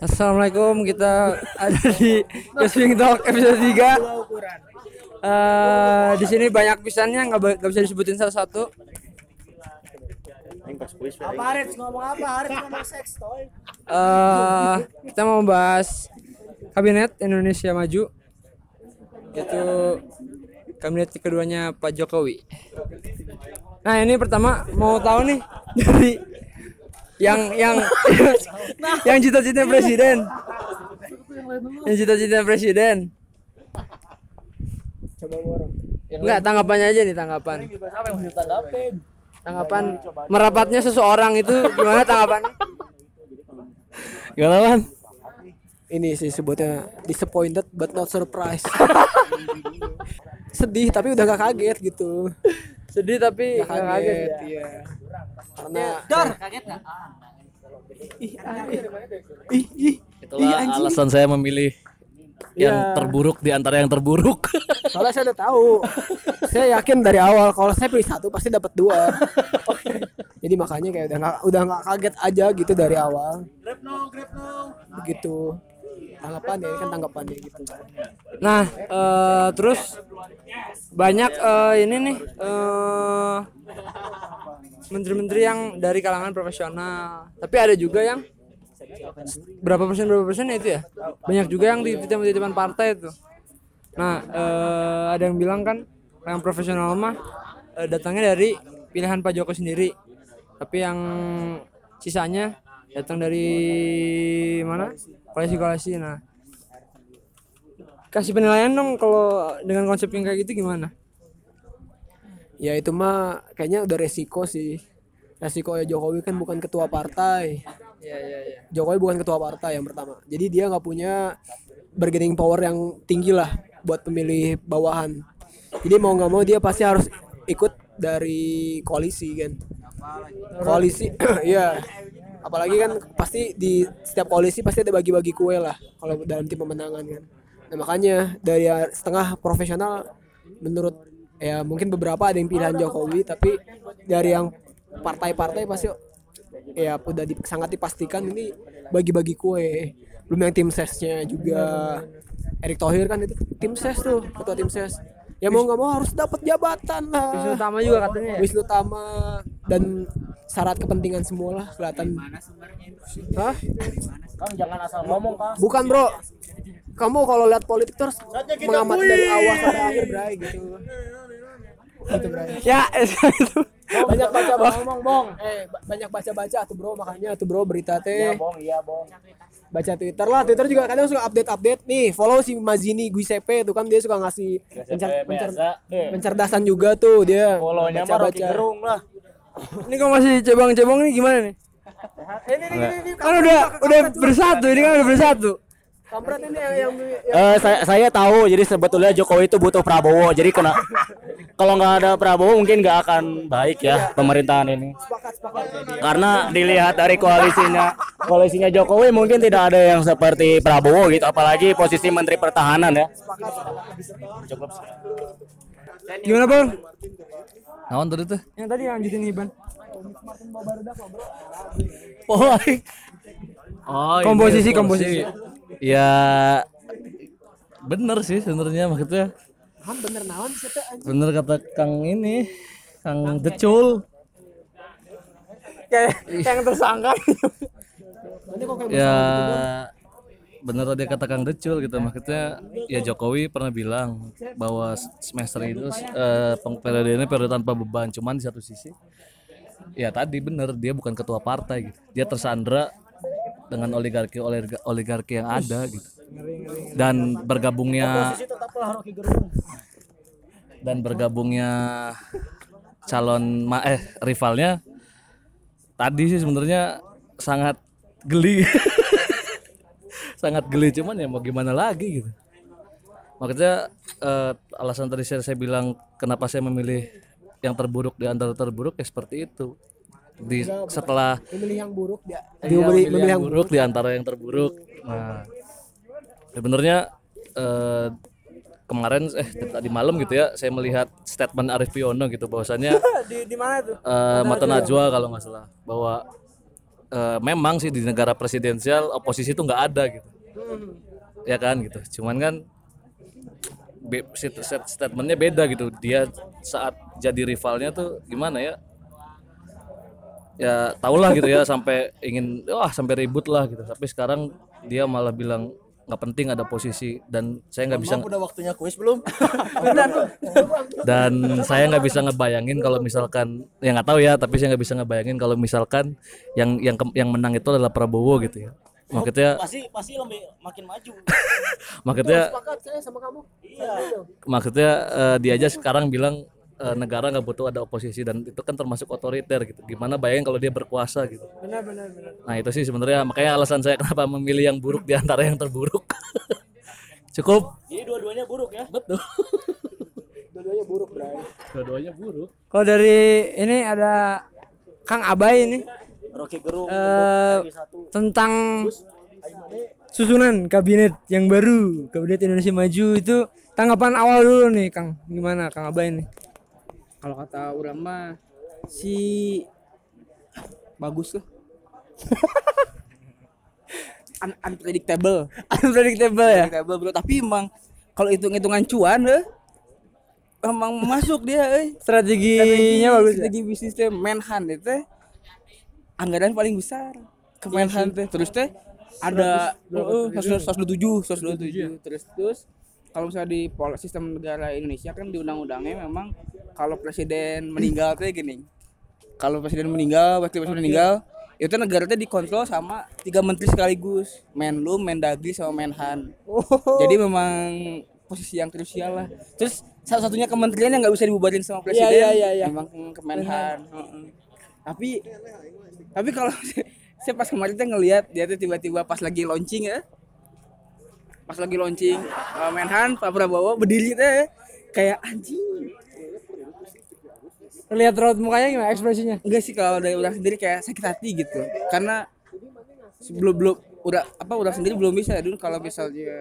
Assalamualaikum kita ada di Swing Talk episode 3 Eh di sini banyak pisannya nggak bisa disebutin satu-satu. Apa Haris ngomong apa? Haris ngomong seks toy. Eh kita mau bahas kabinet Indonesia Maju itu kabinet keduanya Pak Jokowi. Nah ini pertama mau tahu nih dari yang yang yang cita-cita presiden, yang cita-cita presiden. Coba. Enggak tanggapannya aja nih tanggapan. Tanggapan merapatnya seseorang itu gimana tanggapannya? Gimana man? Ini sih sebutnya disappointed but not surprised. Sedih tapi udah gak kaget gitu. Sedih tapi Gak kaget, kaget ya. iya. Karena Dar. Ih, ih. Itulah alasan saya memilih yang Iya. terburuk di antara yang terburuk. Soalnya saya udah tahu. saya yakin dari awal kalau saya pilih satu pasti dapat dua. Jadi makanya kayak udah gak, udah nggak kaget aja gitu dari awal. Begitu. Tanggapannya ini kan tanggapannya gitu. Nah, eh, terus banyak eh, ini nih eh, menteri-menteri yang dari kalangan profesional. Tapi ada juga yang berapa persen berapa persen ya itu ya? Banyak juga yang titipan-titipan partai itu. Nah, eh, ada yang bilang kan yang profesional mah eh, datangnya dari pilihan Pak Joko sendiri. Tapi yang sisanya datang dari mana? Koalisi-koalisi. Nah, kasih penilaian dong kalau dengan konsep yang kayak gitu gimana? Ya itu mah kayaknya udah resiko sih. Resiko ya Jokowi kan bukan ketua partai. Iya iya iya. Jokowi bukan ketua partai yang pertama. Jadi dia nggak punya bargaining power yang tinggi lah buat pemilih bawahan. Jadi mau nggak mau dia pasti harus ikut dari koalisi kan. Koalisi, iya. Apalagi kan pasti di setiap koalisi pasti ada bagi-bagi kue lah kalau dalam tim pemenangan kan. Nah makanya dari setengah profesional menurut ya mungkin beberapa ada yang pilihan Jokowi tapi dari yang partai-partai pasti ya udah di- sangat dipastikan ini bagi-bagi kue. Belum yang tim sesnya juga. Erick Thohir kan itu tim ses tuh ketua tim ses ya mau nggak mau harus dapat jabatan Wisnu lah Tama juga katanya ya. Wisnu Tama dan syarat kepentingan semua lah kelihatan Hah? Kang jangan asal ngomong kang. bukan bro kamu kalau lihat politik terus mengamati dari awal sampai akhir bray gitu gitu bray Ya, itu. banyak baca bang Ngomong bong. eh ba- banyak baca baca tuh bro makanya tuh bro berita Iya teh bong, iya bong. Baca Twitter lah Twitter juga kadang suka update update nih follow si Mazini Giuseppe tuh kan dia suka ngasih pencer- pencer- pencerdasan juga tuh dia Follow-nya mah Rocky Gerung lah. Ini kok masih cebong-cebong nih gimana nih? Kan udah udah bersatu, ini kan udah bersatu. kampret ini yang, yang, yang Eh saya saya tahu jadi sebetulnya Jokowi itu butuh Prabowo. Jadi kena kalau nggak ada Prabowo mungkin nggak akan baik ya pemerintahan ini. sepakat sepakat Karena dilihat dari koalisinya koalisinya Jokowi mungkin tidak ada yang seperti Prabowo gitu apalagi posisi Menteri Pertahanan ya. Cukup. Gimana, Bang? Naon tadi tuh? Yang tadi lanjutin Iban. Oh, oh ini Komposisi, komposisi. Ya bener sih sebenarnya maksudnya. Ham bener naon sih. Bener kata Kang ini, Kang Decul. Kayak yang tersangka. Nanti kok kayak Ya bener tadi kata Kang Decul gitu maksudnya ya Jokowi pernah bilang bahwa semester itu eh, periode ini periode tanpa beban cuman di satu sisi ya tadi bener dia bukan ketua partai gitu dia tersandra dengan oligarki oligarki, oligarki yang ada gitu. dan bergabungnya dan bergabungnya calon ma eh rivalnya tadi sih sebenarnya sangat geli. Sangat geli cuman ya mau gimana lagi gitu. Makanya eh, alasan tadi saya, saya bilang kenapa saya memilih yang terburuk di antara terburuk ya seperti itu di setelah memilih yang buruk dia. Dia dia memilih, memilih yang buruk di antara yang terburuk. Nah sebenarnya eh, kemarin eh tadi malam gitu ya saya melihat statement Arif Piono gitu bahwasannya di di mana tuh? eh Mata Najwa. Kalau nggak salah. Bahwa eh, memang sih di negara presidensial oposisi itu nggak ada gitu. Ya kan gitu. Cuman kan be- stat- stat- statementnya beda gitu. Dia saat jadi rivalnya tuh gimana ya ya tahulah gitu ya sampai ingin wah sampai ribut lah gitu. Tapi sekarang dia malah bilang nggak penting ada posisi dan saya nggak bisa udah waktunya kuis belum? Dan saya nggak bisa ngebayangin kalau misalkan ya nggak tahu ya tapi saya nggak bisa ngebayangin kalau misalkan yang yang yang menang itu adalah Prabowo gitu ya. Maksudnya pasti pasti lebih makin maju. Maksudnya Sepakat saya sama kamu. maksudnya eh, dia aja sekarang bilang eh, negara nggak butuh ada oposisi dan itu kan termasuk otoriter gitu. Gimana bayangin kalau dia berkuasa gitu. Benar benar benar. Nah itu sih sebenarnya makanya alasan saya kenapa memilih yang buruk di antara yang terburuk. Cukup? Jadi dua-duanya buruk ya? Betul. Dua-duanya buruk, Bray. dua-duanya buruk? Kalau dari ini ada Kang Abai ini. Rocky Gerung eh tentang susunan kabinet yang baru kabinet Indonesia Maju itu tanggapan awal dulu nih Kang. Gimana Kang Abai ini kalau kata mah si bagus tuh Un- unpredictable. Unpredictable ya? Unpredictable bro. Tapi emang kalau hitung hitungan cuan eh, emang masuk dia eh. strateginya bagus ya? strategi bisnisnya Menhan itu teh anggaran paling besar. Ke Menhan teh. Terus teh ada oh, seratus seratus tujuh. Terus terus kalau misalnya di pol sistem negara Indonesia kan di undang-undangnya memang kalau presiden meninggal teh gini. Kalau presiden meninggal wakil presiden meninggal itu negara teh dikontrol sama tiga menteri sekaligus. Menlu, Mendagri sama Menhan. Jadi memang posisi yang krusial lah. Terus salah satunya kementerian yang nggak bisa dibubarin sama presiden iya, iya, iya. memang Kemenhan. Heeh. tapi tapi kalau saya pas kemarin tuh ngelihat dia tuh tiba-tiba pas lagi launching ya pas lagi launching uh, Menhan Pak Prabowo berdiri teh kayak anjing. Lihat raut mukanya gimana ekspresinya? Enggak sih kalau dari orang sendiri kayak sakit hati gitu. Karena sebelum belum udah apa udah sendiri belum bisa dulu kalau misalnya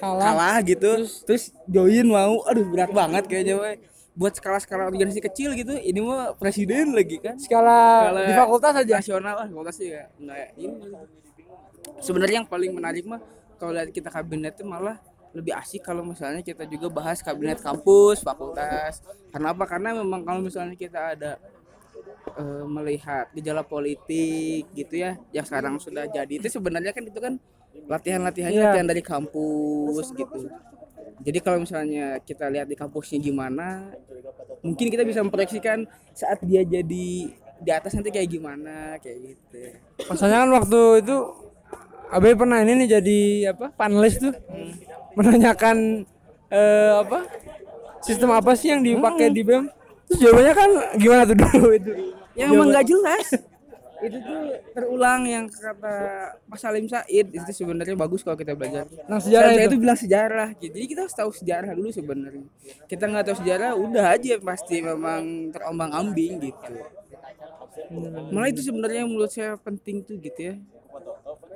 kalah. kalah gitu. Terus, join mau aduh berat banget kayaknya we. buat skala-skala organisasi kecil gitu ini mah presiden lagi kan. Skala Skala di fakultas aja? nasional lah fakultas sih ya ini. Sebenarnya yang paling menarik mah kalau lihat kita kabinet itu malah lebih asik kalau misalnya kita juga bahas kabinet kampus fakultas. Karena apa? Karena memang kalau misalnya kita ada eh, melihat gejala politik gitu ya yang sekarang sudah jadi itu sebenarnya kan itu kan latihan-latihannya Iya. latihan dari kampus gitu. Jadi kalau misalnya kita lihat di kampusnya gimana mungkin kita bisa memproyeksikan saat dia jadi di atas nanti kayak gimana kayak gitu. Masalahnya kan waktu itu Abe pernah ini nih jadi apa panelis tuh. Menanyakan eh, apa sistem apa sih yang dipakai di BEM terus jawabannya kan gimana tuh dulu itu? Yang emang nggak jelas. Itu tuh terulang yang kata Pak Salim Said. Itu sebenarnya bagus kalau kita belajar. Nah, sejarah itu. itu bilang sejarah. Jadi kita harus tahu sejarah dulu sebenarnya. Kita nggak tahu sejarah udah aja pasti memang terombang ambing gitu malah itu sebenarnya yang menurut saya penting tuh gitu ya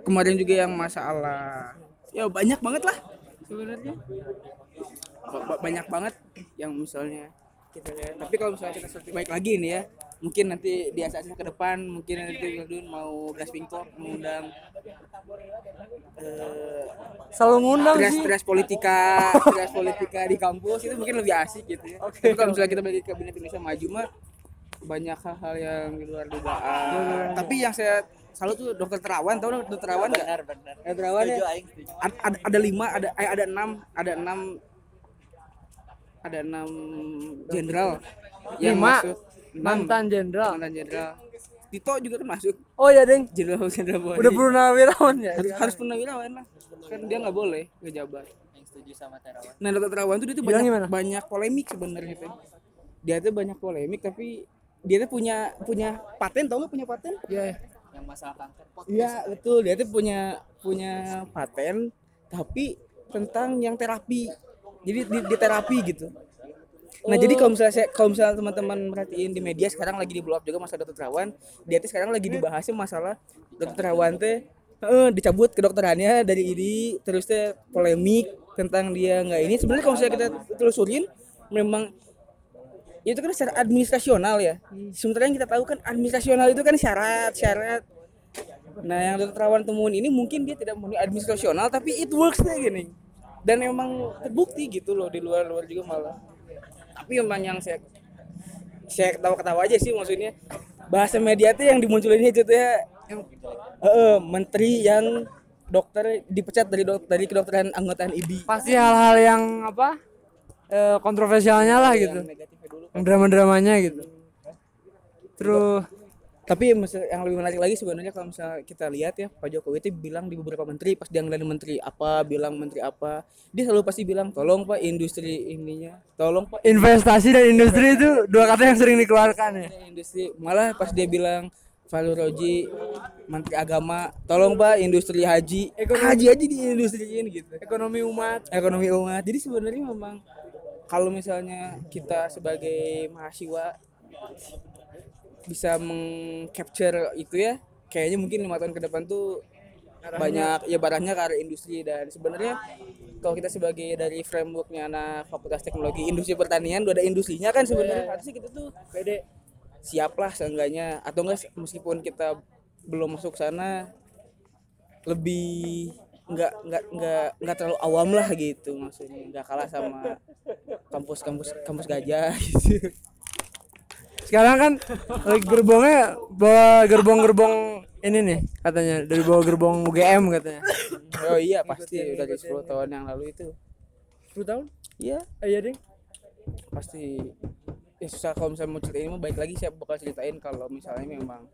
kemarin juga yang masalah. Ya banyak banget lah. Sebenarnya? Ba- ba- banyak banget yang misalnya kita lihat. Tapi kalau misalnya kita baik lagi nih ya mungkin nanti di asalnya ke depan mungkin nanti Wildun mau Blas Pingkok mengundang eh selalu ngundang sih. Trias politika Trias politika di kampus itu mungkin lebih asik gitu ya. Tapi kalau misalnya kita bagi kabinet Indonesia maju mah banyak hal-hal yang di luar dugaan. Tapi yang saya selalu tuh dokter Terawan tahu dokter Terawan nggak? Benar benar. Dokter Terawan ya? Ada, ada, ada lima ada eh, ada enam ada enam ada enam jenderal yang Lima? masuk. Mantan jenderal? Mantan jenderal. Tito juga kan masuk. Oh ya deng. Jenderal jenderal Polri. udah purnawirawan ya? Harus, harus purnawirawan lah. Kan dia nggak boleh ngejabat yang setuju sama Terawan. Nah dokter Terawan tuh dia tuh Bilang banyak gimana? banyak polemik sebenarnya tuh dia tuh banyak polemik tapi dia tuh punya punya paten tau nggak punya paten? Iya. Yang masalah kanker Iya betul. Dia tuh punya punya paten tapi tentang yang terapi. Jadi di, di terapi gitu. Nah jadi kalau misalnya saya, kalau misalnya teman-teman merhatiin di media sekarang lagi di blow up juga masalah dokter Terawan. Dia tuh sekarang lagi dibahasnya masalah dokter Terawan teh eh, dicabut kedokterannya dari ini terus teh polemik tentang dia nggak ini. Sebenarnya kalau misalnya kita telusurin memang itu kan secara administrasional ya sementara yang kita tahu kan administrasional itu kan syarat syarat Nah, yang Dr. Terawan temuin ini mungkin dia tidak memenuhi administrasional tapi it works deh gini. Dan emang terbukti gitu loh di luar-luar juga malah. Tapi emang yang saya saya ketawa-ketawa aja sih maksudnya bahasa media tuh yang dimunculin itu tuh ya eh, menteri yang dokter dipecat dari dok dari kedokteran anggota pasti hal-hal yang apa eh, kontroversialnya lah gitu Yang negatifnya dulu. Yang drama-dramanya gitu. Terus Tapi yang lebih menarik lagi sebenarnya kalau misalnya kita lihat ya Pak Jokowi itu bilang di beberapa menteri pas dia ngeliatin menteri apa bilang menteri apa dia selalu pasti bilang tolong Pak industri ininya tolong Pak investasi dan industri itu dua kata yang sering dikeluarkan ya. Industri malah pas dia bilang Fahru Roji menteri agama tolong Pak industri haji. Haji aja di industriin gitu. Ekonomi umat. Ekonomi umat. Jadi sebenarnya memang kalau misalnya kita sebagai mahasiswa bisa mengcapture itu ya kayaknya mungkin lima tahun ke depan tuh banyak ya barangnya ke arah industri. Dan sebenarnya kalau kita sebagai dari frameworknya anak fakultas teknologi industri pertanian udah ada industrinya kan sebenarnya. Harusnya kita tuh pede. Siap lah seenggaknya. Atau enggak meskipun kita belum masuk sana lebih nggak nggak nggak nggak terlalu awam lah gitu maksudnya. Nggak kalah sama kampus kampus kampus gajah gitu. Sekarang kan lagi gerbongnya bawa gerbong-gerbong ini nih katanya. Dari bawa gerbong UGM katanya. Oh iya pasti. Udah dari 10 tahun yang lalu itu. 10 tahun? Iya. Iya ding. Pasti. Ya susah kalau misalnya mau ceritain mah baik lagi saya bakal ceritain kalau misalnya memang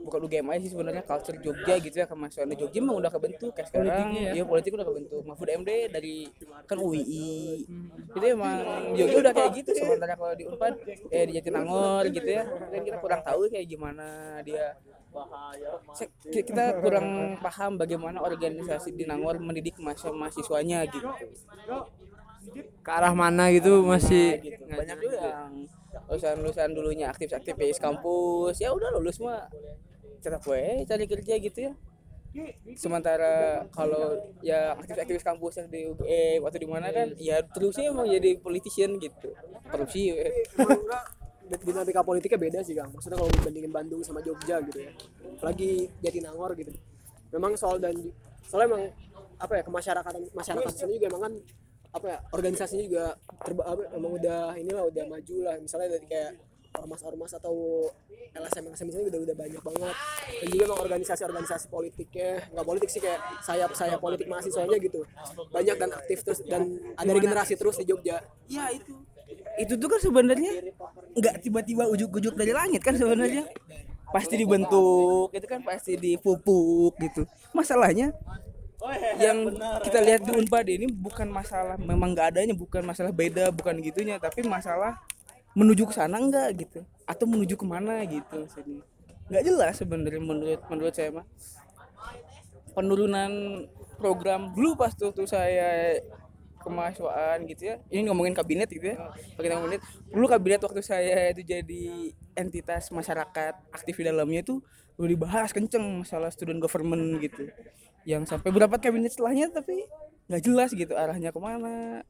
bukan UGM aja sih sebenarnya culture Jogja gitu ya kemasukan Jogja memang udah kebentuk kayak sekarang. Ya politik udah kebentuk. Mahfud MD dari kan UII itu emang Jogja udah kayak gitu sementara kalau di Unpad. Eh di Jatinangor gitu ya. Kan kita kurang tahu kayak gimana dia. Kita kurang paham bagaimana organisasi di Nangor mendidik mahasiswa mahasiswanya gitu. Ke arah mana gitu masih gitu. banyak juga yang lulusan-lulusan dulunya aktif-aktif di kampus. Ya udah lulus mah tetap we cari kerja gitu ya. Sementara kalau ya aktif-aktif kampus yang di UGM atau di mana kan ya terusnya emang jadi politician gitu. Korupsi we. dinamika politiknya beda sih kang. Maksudnya kalau dibandingin Bandung sama Jogja gitu ya. Apalagi Jatinangor gitu. Memang soal dan soalnya emang apa ya kemasyarakatan masyarakat sini juga emang kan apa ya organisasinya juga terba apa, emang udah inilah udah maju lah. Misalnya dari kayak ormas-ormas atau LSM LSM sini udah udah banyak banget. Dan juga emang organisasi-organisasi politiknya nggak politik sih kayak sayap sayap politik mahasiswanya gitu. Banyak dan aktif terus dan ada regenerasi terus di Jogja. Ya itu. Itu tuh kan sebenarnya nggak tiba-tiba ujuk-ujuk dari langit kan sebenarnya. Pasti dibentuk itu kan pasti dipupuk gitu. Masalahnya yang kita lihat di Unpad ini bukan masalah memang nggak adanya bukan masalah beda bukan gitunya tapi masalah menuju ke sana enggak gitu. Atau menuju ke mana gitu. Maksudnya nggak jelas sebenarnya menurut menurut saya mah penurunan program dulu pas waktu saya kemahasiswaan gitu ya. Ini ngomongin kabinet gitu ya. Kita ngomongin dulu kabinet waktu saya itu jadi entitas masyarakat aktif di dalamnya itu udah dibahas kenceng masalah student government gitu yang sampai berapa kabinet setelahnya tapi nggak jelas gitu arahnya ke mana.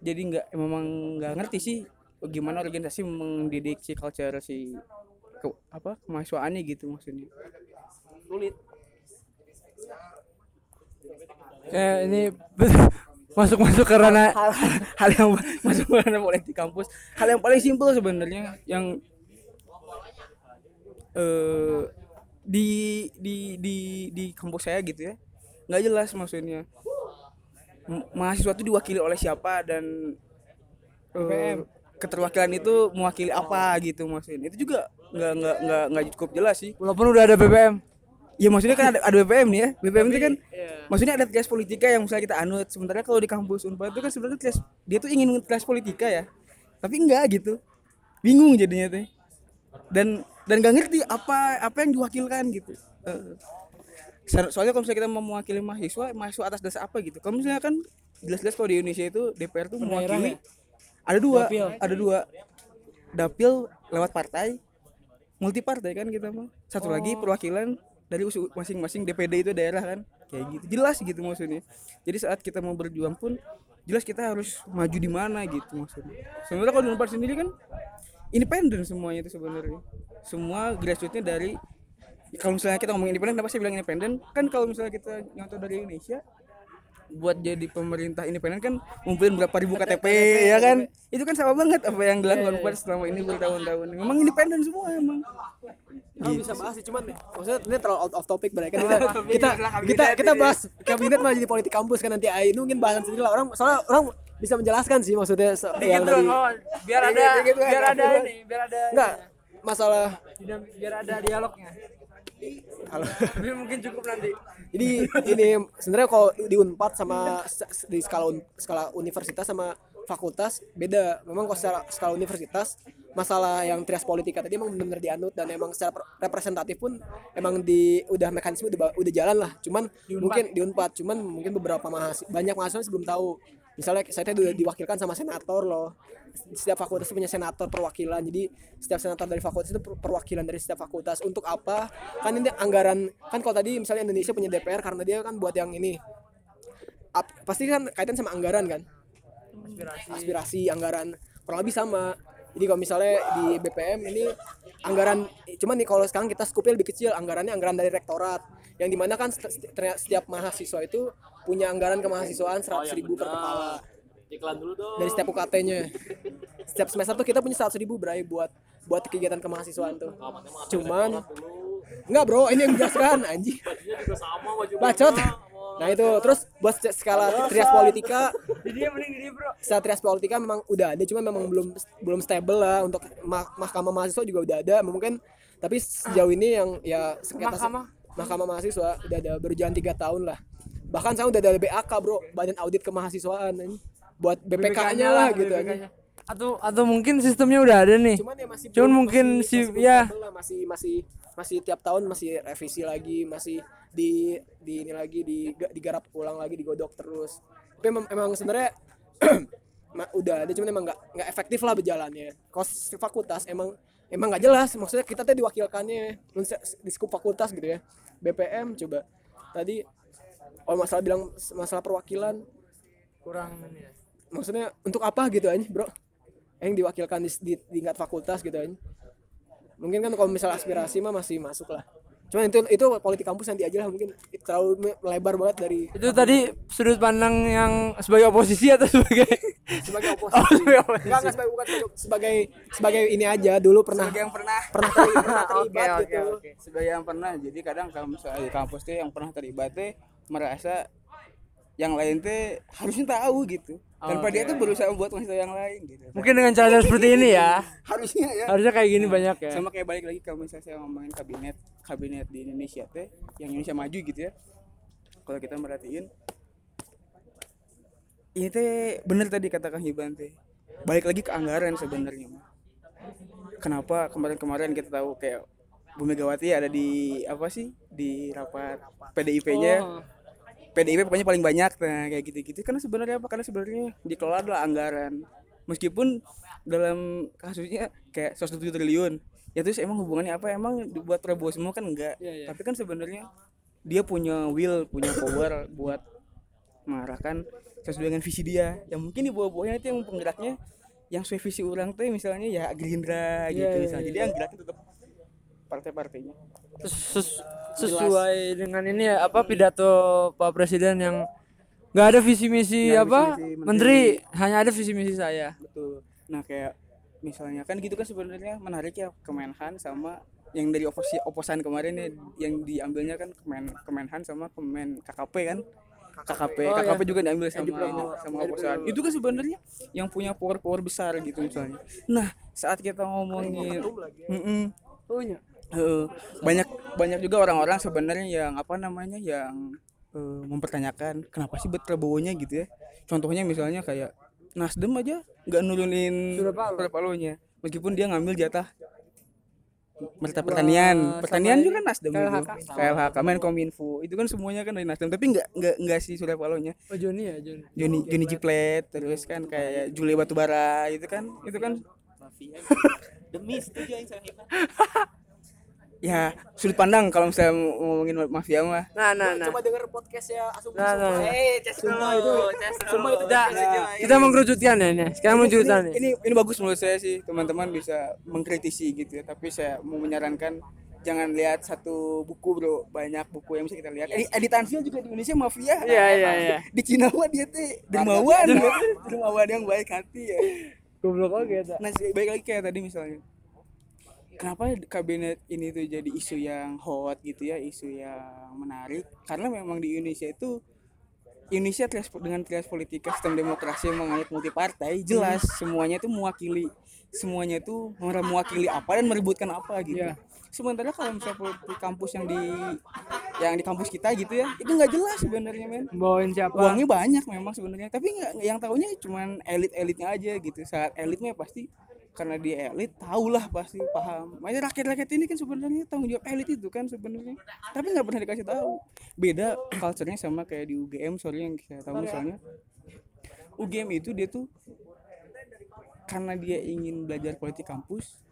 Jadi nggak memang nggak ngerti sih gimana organisasi mendidik si culture si ke, apa kemahasiswaannya gitu maksudnya. Sulit. Kayak ini masuk masuk ke ranah hal, hal yang masuk ke ranah politik kampus. Hal yang paling simpel sebenarnya yang eh di di di di kampus saya gitu ya nggak jelas maksudnya mahasiswa itu diwakili oleh siapa dan eh, keterwakilan itu mewakili apa gitu maksudnya itu juga nggak nggak nggak nggak cukup jelas sih walaupun udah ada BBM Ya maksudnya kan ada, ada BPM nih ya. BPM itu kan maksudnya ada kelas politika yang misalnya kita anut. Sementara kalau di kampus Unpad itu kan sebenarnya kelas dia tuh ingin kelas politika ya. Tapi enggak gitu. Bingung jadinya tuh. Dan dan nggak ngerti apa apa yang diwakilkan gitu. So- soalnya kalau misalnya kita mau mewakili mahasiswa, mahasiswa atas dasar apa gitu. Kalau misalnya kan jelas-jelas kalau di Indonesia itu DPR tuh mewakili ada dua, ada dua. Dapil lewat partai, multi partai kan kita mah. Satu lagi perwakilan dari masing-masing DPD itu daerah kan kayak gitu jelas gitu maksudnya jadi saat kita mau berjuang pun jelas kita harus maju di mana gitu maksudnya sebenarnya kalau di sendiri kan independen semuanya itu sebenarnya. Semua grassrootsnya dari kalau misalnya kita ngomong independen kenapa saya bilang independen? Kan kalau misalnya kita nyontoh dari Indonesia buat jadi pemerintah independen kan ngumpulin berapa ribu KTP ya kan? Itu kan sama banget apa yang dilakukan Pers selama ini bertahun-tahun. Memang independen semua emang. Kalau bisa bahas sih cuman maksudnya ini terlalu out of topic berarti kan kita kita kita, kita bahas kabinet malah jadi politik kampus kan nanti ini mungkin bahasan sendiri lah. Orang soalnya orang bisa menjelaskan sih maksudnya so, yang dari biar ada biar ada ini biar ada enggak masalah biar ada dialognya. Kalau tapi mungkin cukup nanti. Jadi ini sebenarnya kalau di Unpad sama di skala un- skala universitas sama fakultas beda. Memang kalau secara skala universitas masalah yang trias politika tadi emang benar-benar dianut dan emang secara representatif pun emang di udah mekanisme udah, udah jalan lah. Cuman mungkin di Unpad cuman mungkin beberapa mahasiswa banyak mahasiswa sebelum tahu misalnya saya tadi udah diwakilkan sama senator loh. Setiap fakultas punya senator perwakilan. Jadi setiap senator dari fakultas itu per- perwakilan dari setiap fakultas. Untuk apa? Kan ini anggaran kan kalau tadi misalnya Indonesia punya DPR karena dia kan buat yang ini. Ap- pasti kan kaitan sama anggaran kan? Aspirasi. Anggaran. Kurang lebih sama. Jadi kalau misalnya di BPM ini anggaran cuman nih kalau sekarang kita skupnya lebih kecil. Anggarannya anggaran dari rektorat yang di mana kan seti- seti- setiap mahasiswa itu punya anggaran kemahasiswaan seratus ribu per kepala. Iklan dulu dong. dari setiap UKT-nya setiap semester tuh kita punya seratus ribu berai buat buat kegiatan kemahasiswaan tuh. Cuman enggak bro ini yang dijelaskan anjing. Bacot. Nah itu terus buat skala trias politika. Jadi mending di bro. Secara trias politika memang udah ada cuma memang belum belum stable lah untuk ma- mahkamah mahasiswa juga udah ada mungkin. Tapi sejauh ini yang ya sengketa Mahkamah? Mahkamah mahasiswa udah ada berjalan tiga tahun lah. Bahkan saya udah ada BAK bro. Badan audit kemahasiswaan ini buat BPK-nya lah gitu BPK-nya. atau atau mungkin sistemnya udah ada nih. Cuman ya masih Cuman belum- mungkin masih- si- masih ya. lah, masih masih masih tiap tahun masih revisi lagi masih di di ini lagi di digarap ulang lagi digodok terus. Tapi emang, emang sebenarnya udah ada cuman emang nggak nggak efektif lah berjalannya. Kos fakultas emang emang nggak jelas maksudnya kita tuh diwakilkannya di skup fakultas gitu ya BPM coba. Tadi oh masalah bilang masalah perwakilan kurang ya. maksudnya untuk apa gitu aja bro? Yang diwakilkan di, di tingkat fakultas gitu aja mungkin kan kalau misalnya aspirasi mah masih masuk lah cuman itu itu politik kampus nanti aja lah mungkin. Terlalu me- melebar banget dari itu tadi sudut pandang yang sebagai oposisi atau sebagai sebagai Oh, oposisi sebagai oposisi. Enggak, enggak sebagai bukan sebagai, sebagai sebagai ini aja. Dulu pernah sebagai yang pernah. pernah terlibat, pernah terlibat oke, gitu. oke. sebagai yang pernah. Jadi kadang kalau misalnya di kampus tuh yang pernah terlibat teh merasa yang lain teh harusnya tahu gitu tanpa dia tuh berusaha buat ngasih tahu yang lain gitu. Mungkin dengan cara seperti ini ya. Harusnya ya. Harusnya kayak gini banyak ya. Sama kayak balik lagi kalau misalnya saya ngomongin kabinet kabinet di Indonesia teh yang Indonesia maju gitu ya. Kalau kita merhatiin ini teh bener tadi kata Kang Hiban teh. Balik lagi ke anggaran sebenarnya kenapa kemarin-kemarin kita tahu kayak Bu Megawati ada di apa sih di rapat PDIP-nya PDIP pokoknya paling banyak nah kayak gitu-gitu. Karena sebenarnya apa? Karena sebenarnya dikelola adalah anggaran. Meskipun dalam kasusnya kayak 107 triliun. Ya terus emang hubungannya apa? Emang buat Prabowo semua kan enggak. Tapi kan sebenarnya dia punya will punya power buat mengarahkan sesuai dengan visi dia. Yang mungkin di bawah-bawahnya itu yang penggeraknya yang sesuai visi orang tuh misalnya ya Gerindra gitu misalnya. Jadi yang geraknya tetap partai-partainya sesuai dengan ini ya apa pidato Pak Presiden yang nggak ada visi misi ada apa visi misi menteri. Hanya ada visi misi saya. Betul. Nah kayak misalnya kan gitu kan sebenarnya menarik ya Kemenhan sama yang dari oposi oposan kemarin ya yang diambilnya kan Kemen Kemenhan sama Kemen KKP kan? KKP Oh, KKP ya. juga diambil sama dipromo- sama oposan. Itu kan sebenarnya yang punya power power besar gitu misalnya. Nah saat kita ngomongin Mm-mm. punya Banyak banyak juga orang-orang sebenarnya yang apa namanya yang eh, mempertanyakan kenapa sih buat Prabowo-nya? gitu ya. Contohnya misalnya kayak Nasdem aja nggak nurunin Surya meskipun dia ngambil jatah. Merta pertanian, pertanian juga Nasdem itu, KLHK, Menkominfo, itu kan semuanya kan dari Nasdem, tapi nggak nggak nggak si Surya Paloh-nya, oh Joni ya Joni. Joni Joni Jiplet, terus kan kayak Juli Batubara, itu kan, itu kan. Demi setuju yang saya. ya sudut pandang kalau misalnya mau ngomongin mafia mah. Nah nah nah. coba denger podcast ya asumsi Nah, nah, nah. Eh, dulu. Ces dulu. Tidak, kita mengkerucutkan ya ini sekarang mengkerucutkan nih ini ini bagus menurut saya sih teman-teman bisa mengkritisi gitu ya. Tapi saya mau menyarankan jangan lihat satu buku bro. Banyak buku yang bisa kita lihat. Edi- editan film juga di Indonesia mafia. Iya iya iya. di Cina mah dia teh dermawan. Dermawan. Yang baik hati ya. Goblok oke eta. nah baik lagi kayak tadi misalnya kenapa kabinet ini tuh jadi isu yang hot gitu ya isu yang menarik? Karena memang di Indonesia itu Indonesia trias, dengan trias politika sistem demokrasi yang menganut multi partai jelas semuanya itu mewakili semuanya itu mewakili apa dan meributkan apa gitu. Iya. sementara kalau misalnya politik kampus yang di yang di kampus kita gitu ya itu nggak jelas sebenarnya men. Bawain siapa? uangnya banyak memang sebenarnya tapi nggak yang tahunya cuman elit-elitnya aja gitu. Saat elitnya pasti karena dia elit tahulah pasti paham. Makanya rakyat-rakyat ini kan sebenarnya tanggung jawab elit itu kan sebenarnya. Tapi nggak pernah dikasih tahu. Beda culture-nya sama kayak di UGM sorry yang saya tahu misalnya UGM itu dia tuh karena dia ingin belajar politik kampus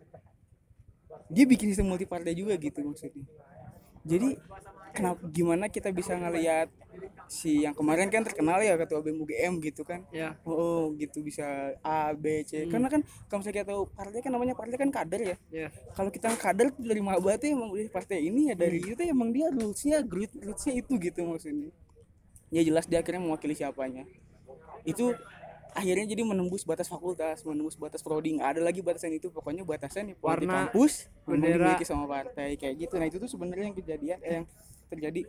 dia bikin sistem multi partai juga gitu maksudnya. Jadi kenapa gimana kita bisa ngelihat si yang kemarin kan terkenal ya ketua BEM UGM gitu kan? Ya. oh gitu bisa A B C. Karena kan kalau misalnya kita tahu partai kan namanya partai kan kader ya. Ya. kalau kita kader dari maba tuh emang udah partai ini ya dari itu emang dia rulesnya grid rulesnya itu gitu maksudnya. Ya jelas dia akhirnya mewakili siapanya. Itu akhirnya jadi menembus batas fakultas menembus batas prodi nggak ada lagi batasan itu. Pokoknya batasan Warna, kampus bendera. dimiliki sama partai kayak gitu. Nah itu tuh sebenarnya yang kejadian eh, yang terjadi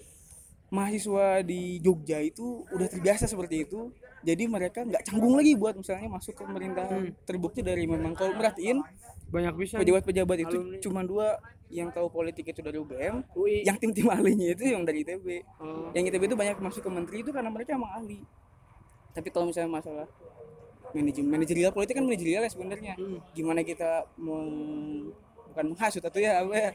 mahasiswa di Jogja itu udah terbiasa seperti itu jadi mereka nggak canggung lagi buat misalnya masuk ke pemerintahan terbukti dari memang kalau merhatiin Banyak bisa. pejabat-pejabat itu Alumni. cuma dua yang tahu politik itu dari UGM UI. yang tim-tim ahlinya itu yang dari ITB Oh. yang ITB itu banyak masuk ke menteri itu karena mereka emang ahli tapi kalau misalnya masalah manajemen manajerial politik kan manajerial ya sebenarnya gimana kita meng, bukan menghasut atau ya apa ya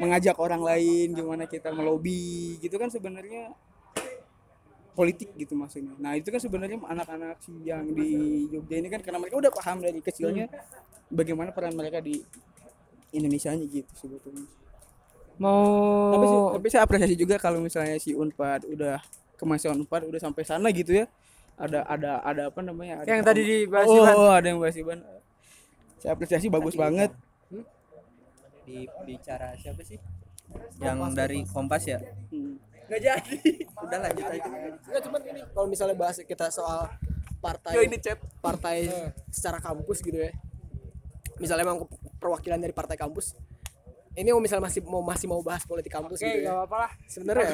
mengajak orang lain gimana kita melobi gitu kan sebenarnya politik gitu maksudnya. Nah itu kan sebenarnya anak-anak si yang di Jogja ini kan karena mereka udah paham dari kecilnya bagaimana peran mereka di Indonesia gitu sebetulnya. Mau tapi sih, tapi saya apresiasi juga kalau misalnya si Unpad udah kemahasiswaan Unpad udah sampai sana gitu ya. Ada ada ada apa namanya? Ada yang tadi dibahas oh, Iwan. oh, ada yang bahas Iwan saya apresiasi bagus banget Di bicara siapa sih? Yang dari Kompas ya? Hmm. Nggak jadi. Udah lanjut aja. Enggak cuman ini kalau misalnya bahas kita soal partai Yo, ini chat. partai secara kampus gitu ya. Misalnya emang perwakilan dari partai kampus. Ini mau misalnya masih mau masih mau bahas politik kampus Oke, gitu nggak ya. apa-apa lah. Sebenarnya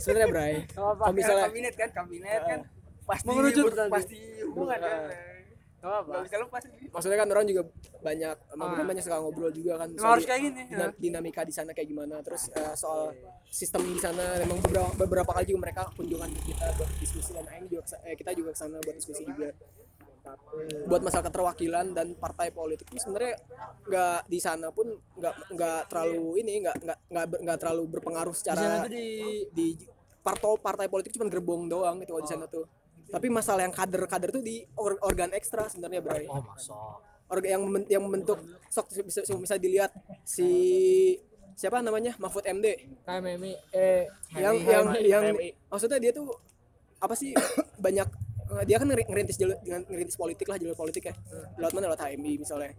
sebenarnya Bray. Kalau misalnya kabinet kan kabinet kan pasti Mengerucut ber- tadi. pasti hubungan kan Nggak apa-apa. nggak bisa lepas maksudnya kan orang juga banyak maksudnya Ah. banyak suka ngobrol juga kan soal harus kayak gini, dina- ya. dinamika di sana kayak gimana terus eh, soal sistem di sana memang beberapa beberapa kali juga mereka kunjungan ke kita buat diskusi dan akhirnya juga eh, kita juga ke sana buat diskusi juga buat masalah keterwakilan dan partai politik ini sebenarnya nggak di sana pun nggak nggak terlalu ini nggak nggak nggak terlalu berpengaruh secara di di partai partai politik cuma gerbong doang gitu kalau di sana tuh tapi masalah yang kader-kader tuh di or- organ ekstra sebenarnya Bray. Oh masa. organ yang yang membentuk sok bisa bisa dilihat si siapa namanya? Mahfud MD KMMI eh yang yang yang maksudnya dia tuh apa sih banyak eh, dia kan ngeri- ngerintis jalur dengan ngerintis politik lah jalur politik ya. Lewat mana? Lewat HMI misalnya.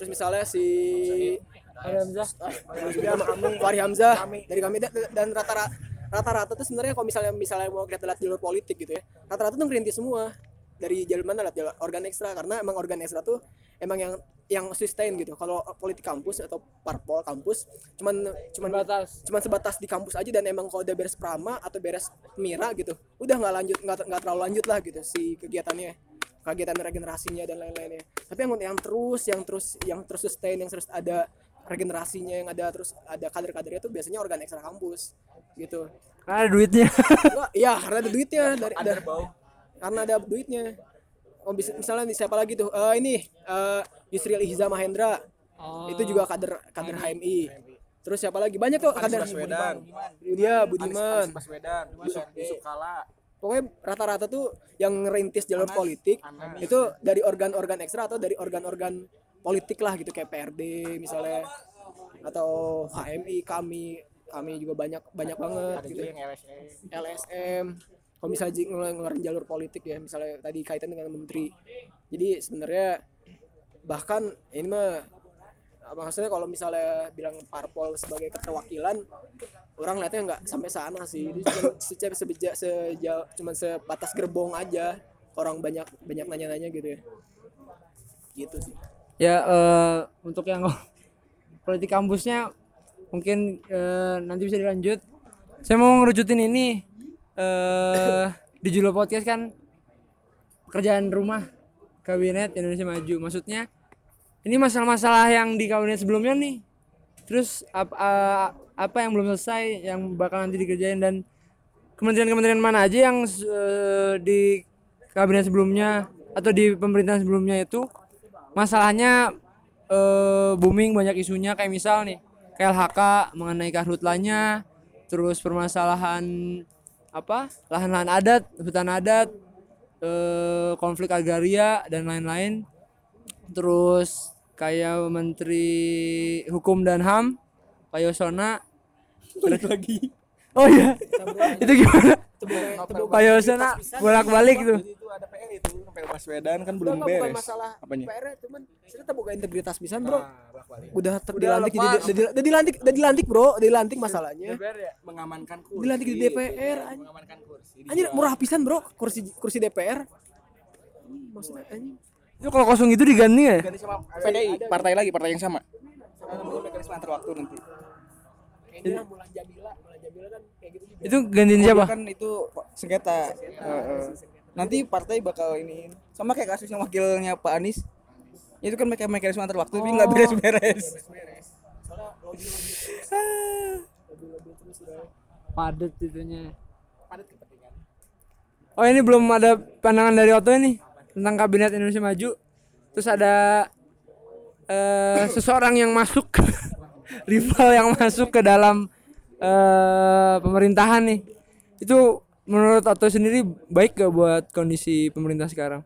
Terus misalnya si ada Hamzah. Fahri Hamzah. Dari kami dan rata-rata rata-rata tuh sebenarnya kalau misalnya misalnya mau kita lihat jalur politik gitu ya rata-rata tuh ngerintis semua. Dari jalur mana lihat jalur organ ekstra. Karena emang organ ekstra tuh emang yang yang sustain gitu. Kalau politik kampus atau parpol kampus cuman cuman Batas. cuman sebatas di kampus aja dan emang kalau udah beres prama atau beres mira gitu udah nggak lanjut nggak terlalu lanjut lah gitu si kegiatannya kegiatan regenerasinya dan lain-lainnya. Tapi yang yang terus yang terus yang terus sustain yang terus ada regenerasinya yang ada terus ada kader-kadernya tuh biasanya organ ekstra kampus gitu. Karena ada duitnya. Iya karena ada duitnya dari ada karena ada duitnya. Oh bisa misalnya nih siapa lagi tuh? Eh ini eh Yusril Ihza Mahendra. Itu juga kader kader HMI terus siapa lagi? Banyak tuh kader. Baswedan. dia Budiman. Baswedan, Yusuf Kala. pokoknya rata-rata tuh yang ngerintis jalur politik itu dari organ-organ ekstra atau dari organ-organ politik lah gitu kayak PRD misalnya atau HMI kami kami juga banyak banyak banget gitu LSM kalau misalnya ngeluarin jalur politik ya misalnya tadi kaitan dengan menteri. Jadi sebenarnya bahkan ini mah maksudnya kalau misalnya bilang parpol sebagai keterwakilan orang lihatnya nggak sampai sana sih. Itu cuma sebejak sejauh cuma sebatas gerbong aja. Orang banyak banyak nanya-nanya gitu ya. Gitu sih ya eh, untuk yang politik kampusnya mungkin eh, nanti bisa dilanjut. Saya mau ngerucutin ini eh di Julo Podcast kan pekerjaan rumah kabinet Indonesia Maju. Maksudnya ini masalah-masalah yang di kabinet sebelumnya nih. Terus apa apa yang belum selesai yang bakal nanti dikerjain dan kementerian-kementerian mana aja yang eh, di kabinet sebelumnya atau di pemerintahan sebelumnya itu masalahnya eh, booming banyak isunya kayak misal nih KLHK mengenai karhutlannya terus permasalahan apa lahan-lahan adat hutan adat eh, konflik agraria dan lain-lain. Terus kayak menteri hukum dan ham Pak Yosona. Lagi oh iya. Itu gimana? Pak Yosona bolak-balik tuh itu ada PR itu sampai Baswedan kan belum Enggak, bukan beres. masalah apanya? PR cuman kita terbuka integritas bisa bro. Udah ter- Udah dilantik lepas. jadi udah, udah dilantik udah dilantik bro. Dilantik masalahnya. Mengamankan kursi. Dilantik di DPR anjing. mengamankan kursi anjir murah pisan bro kursi kursi DPR maksudnya anjing itu kalau kosong itu diganti ya? Ganti sama PDI partai lagi partai yang sama. Namanya mekanisme antar waktu nanti. Kayaknya Mulan Jamila Mulan Jamila kan kayak gitu juga itu gantiin siapa? Kan itu sengketa. Heeh. nanti partai bakal ini sama kayak kasusnya wakilnya Pak Anies. Itu kan mereka mekanisme antar waktu tapi nggak beres-beres. Padat itunya. Oh ini belum ada pandangan dari Oto ini tentang kabinet Indonesia Maju. Terus ada eh, seseorang yang masuk rival yang masuk ke dalam eh, pemerintahan nih. Itu menurut Oto sendiri baik gak buat kondisi pemerintah sekarang?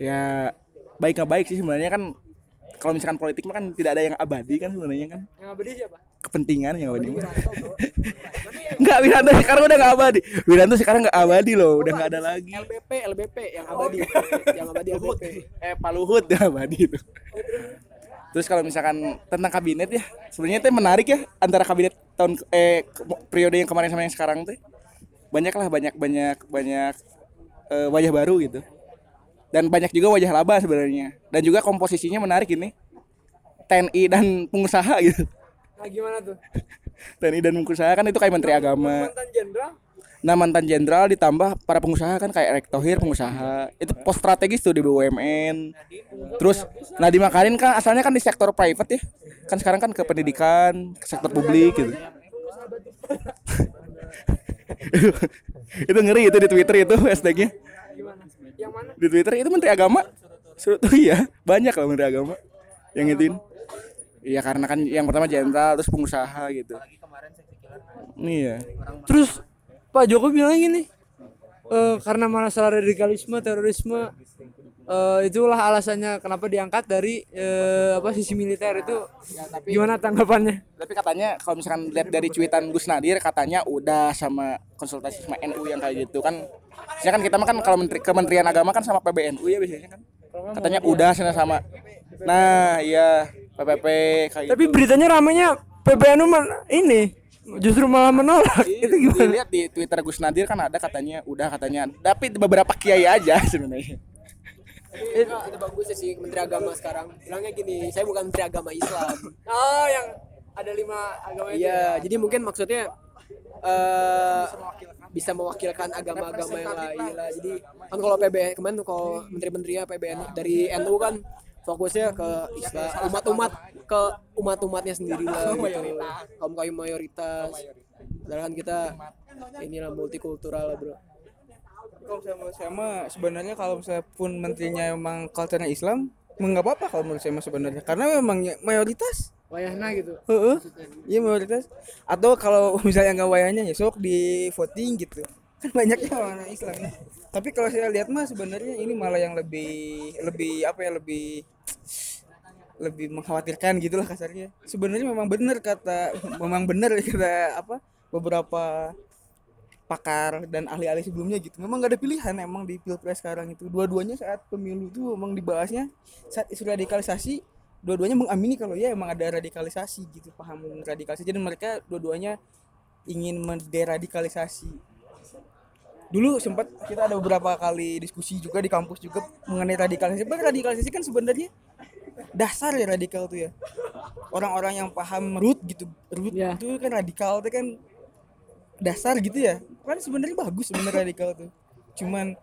Ya baik nggak baik sih sebenarnya kan kalau misalkan politik mah kan tidak ada yang abadi kan sebenarnya kan. Yang abadi siapa? Kepentingan yang abadi nggak Wiranto sekarang udah nggak abadi. Wiranto sekarang nggak abadi loh udah nggak ada lagi. LBP LBP yang abadi. Yang abadi LBP eh Pak Luhut ya abadi itu terus kalau misalkan tentang kabinet ya sebenarnya itu menarik ya antara kabinet tahun eh periode yang kemarin sama yang sekarang tuh banyak lah banyak banyak banyak eh, wajah baru gitu. Dan banyak juga wajah laba sebenarnya. Dan juga komposisinya menarik ini. TNI dan pengusaha gitu. Nah gimana tuh? TNI dan pengusaha kan itu kayak menteri agama. Mantan jenderal nah mantan jenderal ditambah para pengusaha kan kayak Erick Thohir pengusaha. Itu pos strategis tuh di BUMN terus Nadiem Makarim kan asalnya kan di sektor private ya. Kan sekarang kan ke pendidikan ke sektor publik gitu. Itu ngeri itu di Twitter itu hashtagnya. Di Twitter itu menteri agama? Suruh tuh iya. Banyak lah menteri agama yang ituin iya karena kan yang pertama jenderal terus pengusaha gitu. Iya. Terus Pak Jokowi bilang gini, eh, karena masalah radikalisme, terorisme, eh, itulah alasannya kenapa diangkat dari eh, apa sisi militer itu. Gimana tanggapannya? tapi katanya kalau misalkan lihat dari cuitan Gus Nadir katanya udah sama konsultasi sama NU yang kayak gitu kan Biasanya kan kita mah kan kalau menteri Kementerian Agama kan sama PBNU ya biasanya kan katanya udah sana sama nah iya PPP kayak Tapi gitu. beritanya ramenya PBNU ini justru malah menolak. itu gimana? dilihat di Twitter Gus Nadir kan ada katanya udah katanya tapi beberapa kiai aja sebenarnya itu, itu bagus ya sih menteri agama sekarang bilangnya gini saya bukan menteri agama Islam Oh, yang ada lima agama. Iya, jadi mungkin maksudnya eh bisa mewakilkan agama-agama yang lain lah. Jadi kan kalau PBN kemarin kalau menteri-menterinya PBN dari NU kan fokusnya ke Islam, umat-umat ke umat-umatnya sendiri lah gitu. Kaum kaum mayoritas. Padahal kan kita inilah multikultural lah, Bro. kalau saya mah sebenarnya kalau misalnya pun menterinya emang culture Islam nggak apa-apa kalau menurut saya sebenarnya karena memang ya- mayoritas Wayahna gitu. Heeh. Iya mayoritas. Atau kalau misalnya nggak wayangnya ya sok di voting gitu. Kan banyaknya orang Islam. Tapi kalau saya lihat mah sebenarnya ini malah yang lebih lebih apa ya lebih lebih mengkhawatirkan gitulah kasarnya. Sebenarnya memang benar kata memang benar kata apa beberapa pakar dan ahli-ahli sebelumnya gitu. Memang nggak ada pilihan emang di pilpres sekarang itu. Dua-duanya saat pemilu itu memang dibahasnya saat isu radikalisasi dua-duanya mengamini kalau ya emang ada radikalisasi gitu paham radikalisasi jadi mereka dua-duanya ingin menderadikalisasi dulu sempat kita ada beberapa kali diskusi juga di kampus juga mengenai radikalisasi. Padahal radikalisasi kan sebenarnya dasar ya radikal tuh ya. Orang-orang yang paham root gitu root Ya. itu kan radikal itu kan dasar gitu ya. Kan sebenarnya bagus sebenarnya radikal tuh. Cuman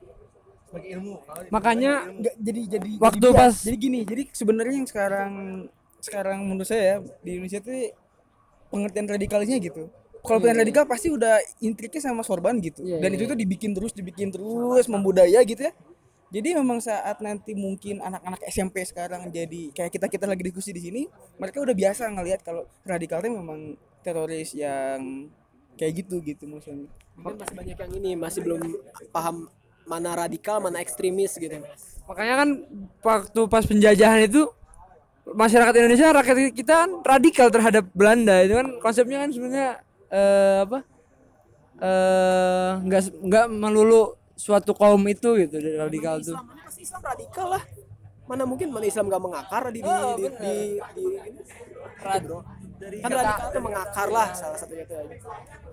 makanya nggak jadi jadi Waktu jadi pas- jadi gini jadi sebenarnya yang sekarang sekarang menurut saya ya, di Indonesia tuh pengertian radikalisnya gitu kalau pengertian radikal pasti udah intriknya sama sorban gitu. Iya, dan iya, itu tuh dibikin terus dibikin terus membudaya gitu ya. Jadi memang saat nanti mungkin anak-anak SMP sekarang jadi kayak kita kita lagi diskusi di sini mereka udah biasa ngelihat kalau radikal itu memang teroris yang kayak gitu gitu maksudnya. Mungkin masih banyak yang ini masih belum paham mana radikal mana ekstremis gitu. Makanya kan waktu pas penjajahan itu masyarakat Indonesia rakyat kita kan radikal terhadap Belanda. Itu kan konsepnya kan sebenarnya eh, apa? Eh nggak nggak melulu suatu kaum itu gitu dari radikal tuh. Islam pasti Islam radikal lah. Mana mungkin mana Islam gak mengakar di di di, di, di, ini. Gitu, bro. kan radikal itu mengakar lah salah satunya itu aja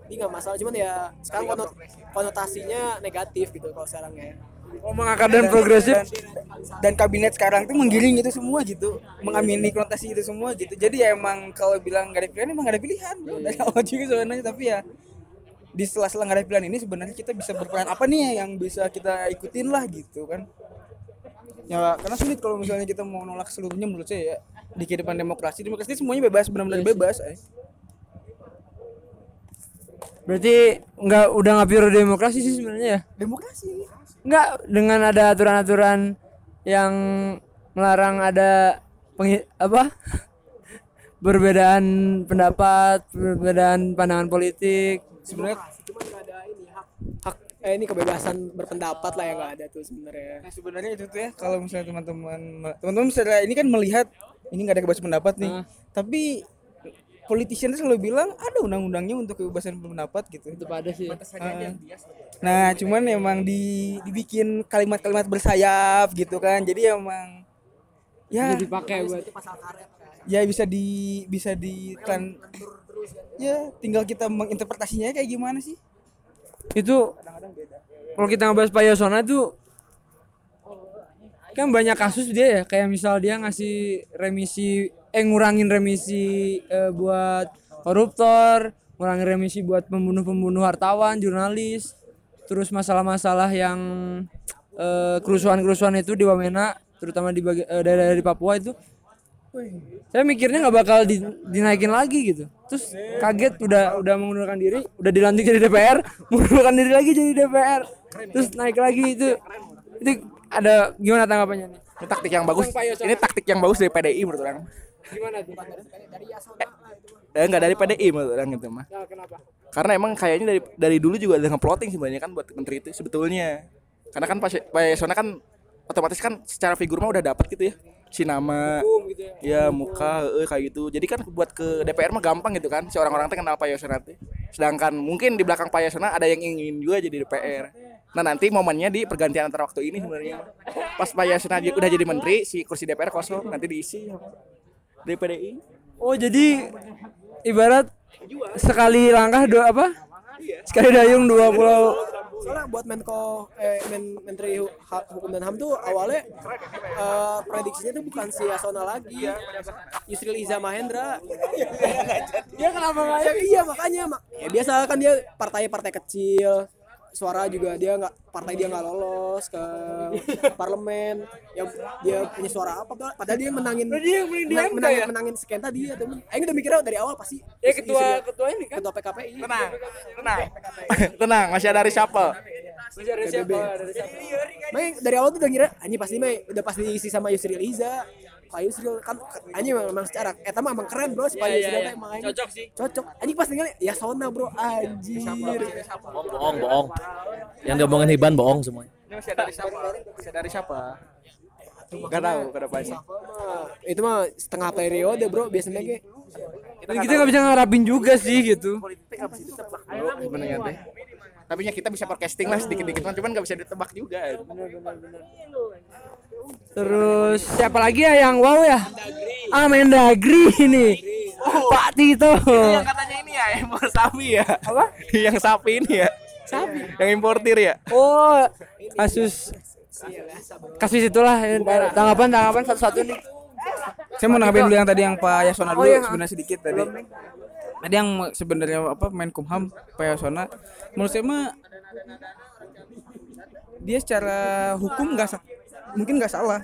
ini nggak masalah cuman ya sekarang konot- konotasinya negatif gitu kalau sekarang ya oh mengakar dan progresif. Dan kabinet sekarang tuh menggiring itu semua gitu. Mengamini konotasi itu semua gitu. Jadi ya emang kalau bilang gak ada pilihan emang gak ada pilihan. Bro. dari awal juga sebenarnya tapi ya di sela-sela gak ada pilihan ini sebenarnya kita bisa berperan apa nih yang bisa kita ikutin lah gitu kan. Ya karena sulit kalau misalnya kita mau nolak seluruhnya menurut saya ya. Di kehidupan demokrasi demokrasi semuanya bebas benar-benar bebas eh. Berarti nggak udah nggak pure demokrasi sih sebenarnya ya? Demokrasi. Nggak dengan ada aturan-aturan yang melarang ada pengi- apa? Perbedaan pendapat perbedaan pandangan politik. Sebenarnya cuma nggak ada ini hak hak eh ini kebebasan berpendapat lah yang nggak ada tuh sebenarnya. Nah sebenarnya itu tuh ya kalau misalnya teman-teman teman-teman secara ini kan melihat ini nggak ada kebebasan pendapat nih, tapi politician itu selalu bilang ada undang-undangnya untuk kebebasan pendapat gitu. itu pada sih. Ah. Nah cuman emang di, dibikin kalimat-kalimat bersayap gitu kan, jadi emang ya. Bisa dipakai buat ya bisa di bisa di kan. Ya tinggal kita menginterpretasinya kayak gimana sih? itu kalau kita ngebahas Pak Yasona itu kan banyak kasus dia ya. Kayak misal dia ngasih remisi eh ngurangin remisi eh, buat koruptor ngurangin remisi buat pembunuh-pembunuh wartawan jurnalis. Terus masalah-masalah yang eh, kerusuhan-kerusuhan itu di Wamena terutama di bagi, eh, daerah dari Papua itu saya mikirnya nggak bakal di- dinaikin lagi gitu. Terus kaget udah udah mengundurkan diri udah dilantik jadi DPR mengundurkan diri lagi jadi DPR terus naik lagi itu itu ada gimana tanggapannya nih? Ini taktik yang bagus. Ini taktik yang bagus dari PDI menurut orang. Gimana tuh Eh enggak dari PDI menurut orang itu mah. Nah, kenapa Karena emang kayaknya dari dari dulu juga ada ngeplotting sebenarnya kan buat menteri itu sebetulnya. Karena kan Pak Pak Yasona kan otomatis kan secara figur mah udah dapat gitu ya. Si nama, gitu ya muka, eh, kayak gitu. Jadi kan buat ke DPR mah gampang gitu kan. Si orang-orang teh kenal Pak Yasona teh. Sedangkan mungkin di belakang Pak Yasona ada yang ingin juga jadi DPR. Nah nanti momennya di pergantian antar waktu ini sebenarnya. Pas Pak Yasona udah jadi menteri, si kursi DPR kosong, nanti diisi dari PDI. oh jadi ibarat sekali langkah dua apa? Sekali dayung dua pulau. Soalnya buat Menko eh, Men- Menteri Hukum dan HAM tuh awalnya eh, prediksinya tuh bukan si Yasona lagi Yusril Iza Mahendra. Dia kenapa? Nggak ya, iya makanya mak ya biasa kan dia partai-partai kecil suara juga dia nggak partai dia nggak lolos ke parlemen. Yang dia punya suara apa? Pak? padahal dia menangin menang- menangin, menangin sekian tadi ya temen Aing udah mikirnya dari awal pasti ya ketua ketua ini kan? Ketua PKPI Tenang, tenang, tenang, masih ada reshuffle. masih ada siapa ada siapa Mei dari awal tuh udah ngira anjing pasti Mei udah pasti diisi sama Yusril Iza. Pak Yusril kan anjing memang, memang secara eta mah emang keren bro si Pak iya, Yusril teh emang anjing. Cocok sih. Cocok. Anjing pas tinggal ya Sona bro anjir. bohong bohong bohong yang diomongin Hiban bohong semuanya Ini masih ada siapa? Masih ada siapa? Gak tahu. Mah, itu mah setengah periode bro biasanya ge. dan kita nggak bisa ngarapin juga sih gitu Sebenarnya teh. Tapi ya kita bisa forecasting lah sedikit-dikit, cuman nggak bisa ditebak juga. Terus siapa lagi ya yang wow ya ah Mendagri ini Pak Tito Yang katanya ini ya impor sapi ya. Apa? yang sapi ini ya. Sapi. Yang importir ya. oh kasus kasus itulah tanggapan tanggapan satu-satu nih Saya mau nanggapin dulu yang tadi yang Pak Yasona Oh, dulu iya. sebenarnya sedikit tadi. Tadi yang sebenarnya apa Menkumham Pak Yasona menurut saya mah dia secara hukum nggak mungkin nggak salah.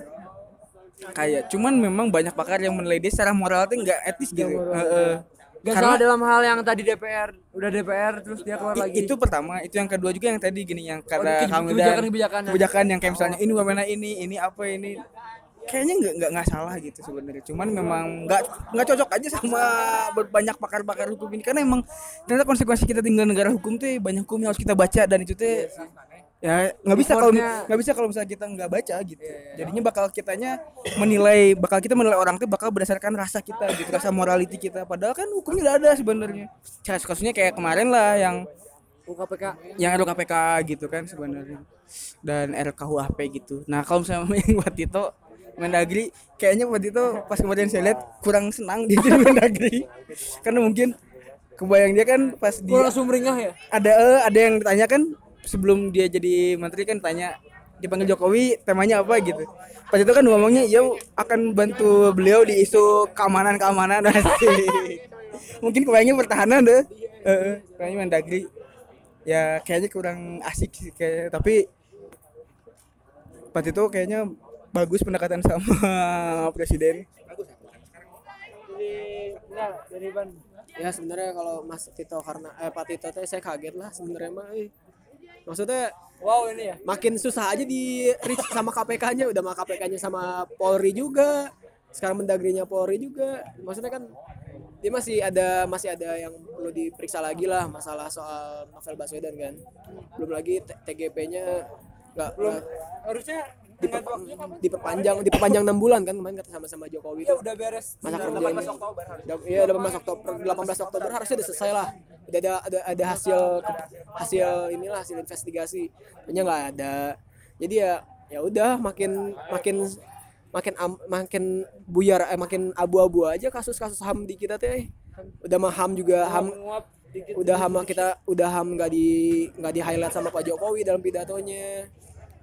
Kayak cuman memang banyak pakar yang menilai dia secara moral itu nggak etis gitu. Heeh. Gak Karena- salah dalam hal yang tadi DPR udah DPR terus dia keluar I- lagi itu pertama itu yang kedua juga yang tadi gini yang karena kebi- kamu kebijakan-kebijakan ya. kebijakan yang kayak misalnya ini wamena ini ini apa ini kayaknya nggak nggak nggak salah gitu sebenarnya cuman memang nggak nggak cocok aja sama banyak pakar-pakar hukum ini karena emang ternyata konsekuensi kita tinggal negara hukum tuh banyak hukum yang harus kita baca dan itu tuh ya nggak bisa kalau nggak bisa kalau misalnya kita nggak baca gitu. Jadinya bakal kitanya menilai bakal kita menilai orang tuh bakal berdasarkan rasa kita gitu rasa morality kita. Padahal kan hukumnya udah ada sebenarnya. Kasus-kasusnya kayak kemarin lah yang UKPK yang RUKPK gitu kan sebenarnya. Dan RKUHP gitu. Nah kalau misalnya yang buat Tito Mendagri kayaknya buat itu pas kemarin saya lihat kurang senang di Mendagri. Karena mungkin kebayang dia kan pas dia langsung meringah ya? Ada eh, ada yang ditanya kan sebelum dia jadi menteri kan tanya dipanggil Jokowi temanya apa gitu. Pas itu kan ngomongnya ya akan bantu beliau di isu keamanan keamanan mungkin kebayangnya pertahanan deh. Heeh, kayaknya Mendagri ya kayaknya kurang asik sih kayak tapi pas itu kayaknya bagus pendekatan sama presiden. ya sebenarnya kalau Mas Tito karena eh Pak Tito teh saya kaget lah sebenarnya mah eh. Maksudnya wow ini ya. makin susah aja di reach sama KPK-nya udah sama KPK-nya sama Polri juga. Sekarang mendagrinya Polri juga. Maksudnya kan dia masih ada masih ada yang perlu diperiksa lagi lah masalah soal novel Baswedan kan. Belum lagi TGP-nya nggak belum. harusnya diper, diperpanjang diperpanjang enam bulan kan kemarin kata sama-sama Jokowi ya udah beres. Masa kerja ini Udah- iya 18 Oktober 18 Oktober harusnya udah selesai lah udah ada ada ada hasil hasil. inilah hasil investigasi. Ternyata nggak ada. Jadi ya ya udah makin makin makin am, makin buyar eh, makin abu-abu aja kasus-kasus ham di kita teh. Udah mah ham juga ham udah ham kita udah ham nggak di nggak di highlight sama Pak Jokowi dalam pidatonya.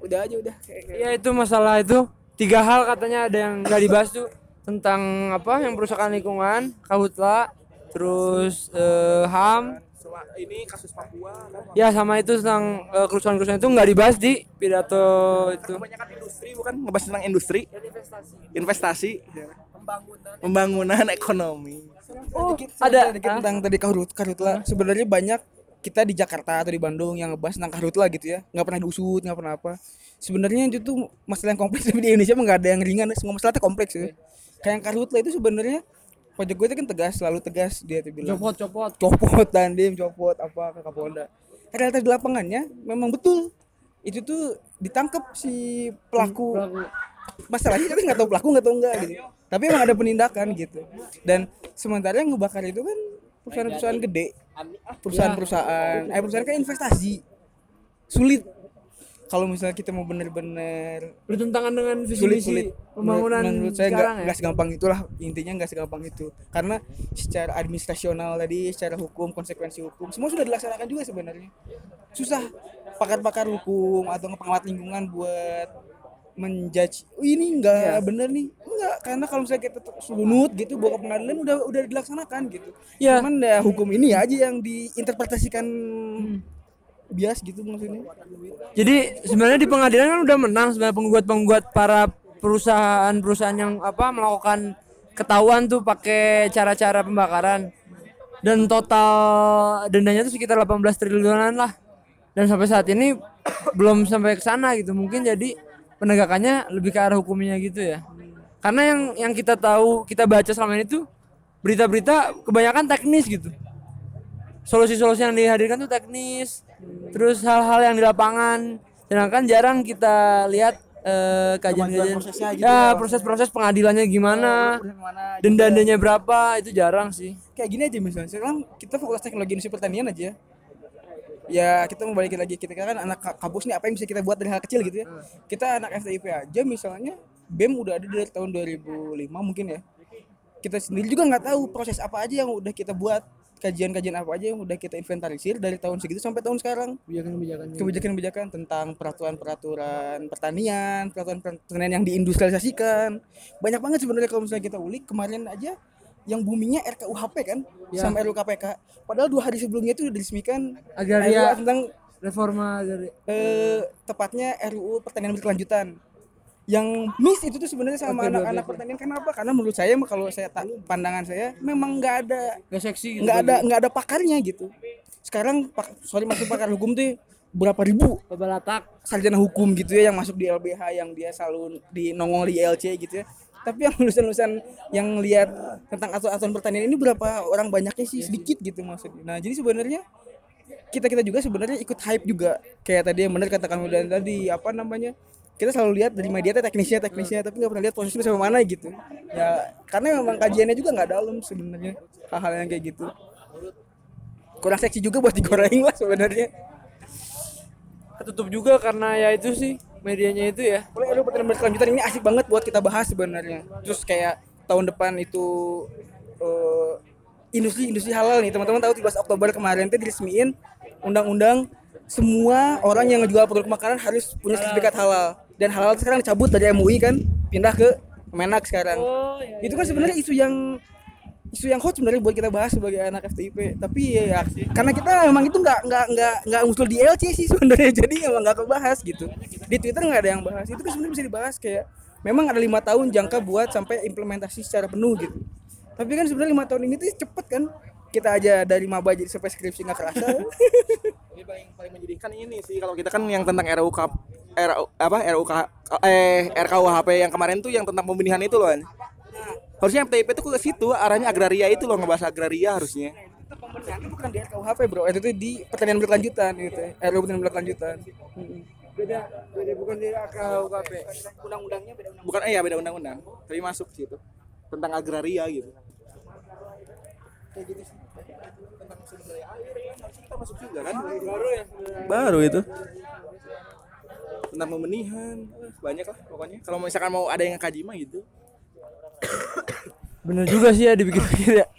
Udah aja udah. Kayak, kayak ya itu masalah itu. Tiga hal katanya ada yang nggak dibahas tuh tentang apa yang perusahaan lingkungan kahutla terus eh, ham? Ini kasus Papua kan? Ya sama itu tentang eh, kerusuhan-kerusuhan itu nggak dibahas di pidato itu. Kebanyakan industri bukan? Ngebahas tentang industri. Investasi. Pembangunan. Ekonomi. Oh ada. ada dikit tentang tadi karhut karhutla sebenarnya banyak kita di Jakarta atau di Bandung yang ngebahas tentang karhutla gitu ya. Nggak pernah diusut nggak pernah apa. Sebenarnya itu tuh masalah yang kompleks tapi di Indonesia mah nggak ada yang ringan. Semua masalah itu kompleks ya. Kayak yang karhutla itu sebenarnya Pak Jokowi itu kan tegas selalu tegas dia tuh bilang. Copot copot. Copot dandim copot apa ke Kapolda. Realitas di lapangannya memang betul. Itu tuh ditangkap si pelaku. Masalahnya kita nggak tahu pelaku nggak tahu enggak gitu. Tapi emang ada penindakan gitu. Dan sementara yang ngebakar itu kan perusahaan-perusahaan gede. Perusahaan-perusahaan eh perusahaan kan investasi. Sulit kalau misalnya kita mau bener-bener bertentangan dengan visi sulit misi sulit. pembangunan menurut, menurut saya sekarang ya? nggak segampang itulah intinya nggak segampang itu. Karena secara administrasional tadi secara hukum konsekuensi hukum semua sudah dilaksanakan juga sebenarnya. Susah pakar-pakar hukum atau pengamat lingkungan buat menjudge oh, ini enggak bener nih. Enggak karena kalau misalnya kita sunut gitu bawa ke pengadilan udah udah dilaksanakan gitu. Iya. cuman ya hukum ini aja yang diinterpretasikan bias gitu maksudnya Jadi sebenarnya di pengadilan kan udah menang sebenarnya penggugat-penggugat para perusahaan-perusahaan yang apa melakukan ketahuan tuh pakai cara-cara pembakaran. Dan total dendanya tuh sekitar 18 triliunan lah. Dan sampai saat ini belum sampai ke sana gitu. Mungkin jadi penegakannya lebih ke arah hukumnya gitu ya. Karena yang yang kita tahu, kita baca selama ini tuh berita-berita kebanyakan teknis gitu solusi-solusi yang dihadirkan tuh teknis terus hal-hal yang di lapangan sedangkan jarang kita lihat eh, kajian-kajian. Prosesnya gitu ya proses-proses pengadilannya gimana denda-dendanya berapa itu jarang sih. Kayak gini aja misalnya. Sekarang kita fokus teknologi industri pertanian aja. Ya kita mau balikin lagi. Kita kan anak ka- kampus nih apa yang bisa kita buat dari hal kecil gitu ya. Kita anak STIP aja misalnya BEM udah ada dari tahun 2005 mungkin ya. Kita sendiri juga nggak tahu proses apa aja yang udah kita buat kajian-kajian apa aja yang udah kita inventarisir dari tahun segitu sampai tahun sekarang kebijakan-kebijakan kebijakan-kebijakan tentang peraturan-peraturan pertanian, peraturan pertanian yang diindustrialisasikan. Banyak banget sebenarnya kalau misalnya kita ulik kemarin aja yang boomingnya RKUHP kan Ya. sama RUU KPK. Padahal dua hari sebelumnya itu udah diresmikan Agraria. Tentang reforma dari eh, tepatnya RUU pertanian berkelanjutan. Yang miss itu tuh sebenarnya sama anak-anak pertanian kenapa? Karena menurut saya kalau saya tak pandangan saya memang nggak ada gak seksi gitu nggak ada nggak ada pakarnya gitu. Sekarang pak, sorry masuk pakar hukum tuh berapa ribu? Pebalatak sarjana hukum gitu ya yang masuk di LBH yang dia selalu di nongol di LC gitu ya. Tapi yang lulusan-lulusan yang lihat tentang aturan-aturan pertanian ini berapa orang banyaknya sih? Sedikit gitu maksudnya. Nah jadi sebenarnya kita kita juga sebenarnya ikut hype juga. Kayak tadi yang benar kata kamu dan tadi apa namanya kita selalu lihat dari media teknisnya teknisnya tapi nggak pernah lihat prosesnya sampai mana gitu. Ya karena memang kajiannya juga nggak dalam sebenarnya hal-hal yang kayak gitu. Kurang seksi juga buat digoreng lah sebenarnya. Ketutup juga karena ya itu sih medianya itu ya. Boleh lu pertanyaan berkelanjutan ini asik banget buat kita bahas sebenarnya. Terus kayak tahun depan itu eh, industri-industri halal nih. Teman-teman tahu 13 Oktober kemarin tuh diresmiin undang-undang semua orang yang ngejual produk makanan harus punya sertifikat halal dan halal sekarang dicabut dari MUI kan pindah ke Kemenak sekarang. itu kan sebenarnya isu yang isu yang hot sebenarnya buat kita bahas sebagai anak FTIP tapi ya, ya, karena kita memang itu nggak nggak nggak nggak muncul di LC sih sebenarnya. Jadi emang nggak kebahas gitu. Di Twitter nggak ada yang bahas. Itu kan sebenarnya bisa dibahas kayak memang ada lima tahun jangka buat sampai implementasi secara penuh gitu. Tapi kan sebenarnya lima tahun ini tuh cepet kan. Kita aja dari maba jadi sampai skripsi nggak kerasa. Ini paling paling menyedihkan ini sih kalau kita kan yang tentang RUU RU apa RUU K- eh RKUHP yang kemarin tuh yang tentang pembenihan itu loh. Harusnya FTIP itu ke situ arahnya agraria itu loh ngebahas agraria harusnya. itu bukan di RKUHP bro itu tuh di pertanian berkelanjutan gitu ya RUU pertanian berkelanjutan beda beda bukan di KUKP undang-undangnya beda undang Bukan eh ya beda undang-undang, tapi masuk ke situ. Tentang agraria gitu. Kayak gitu sih. Tentang sumber daya air kan harusnya kita masuk juga kan. Baru ya. Baru itu. Tentang pembenihan, eh, banyak lah pokoknya. Kalau misalkan mau ada yang kaji mah gitu. bener juga sih ya dipikir-pikir ya.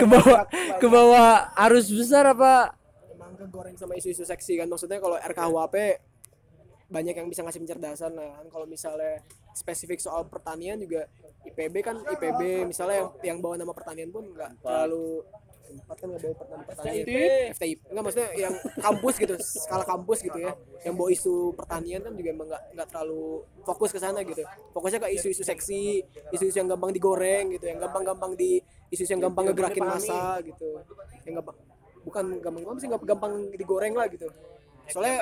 Ke bawah ke bawah arus besar apa? Emang kegoreng sama isu-isu seksi kan? Maksudnya kalau RKUHP banyak yang bisa ngasih pencerdasan lah kan. Kalau misalnya spesifik soal pertanian juga IPB kan IPB misalnya yang yang bawa nama pertanian pun nggak terlalu empat kan nggak bawa nama pertanian FTIP nggak maksudnya yang kampus gitu skala kampus gitu ya. Yang bawa isu pertanian kan juga emang nggak nggak terlalu fokus ke sana gitu. Fokusnya ke isu-isu seksi isu-isu yang gampang digoreng gitu yang gampang-gampang di isu yang gampang ngegerakin masa gitu. Yang gampang bukan gampang gampang sih gampang digoreng lah gitu soalnya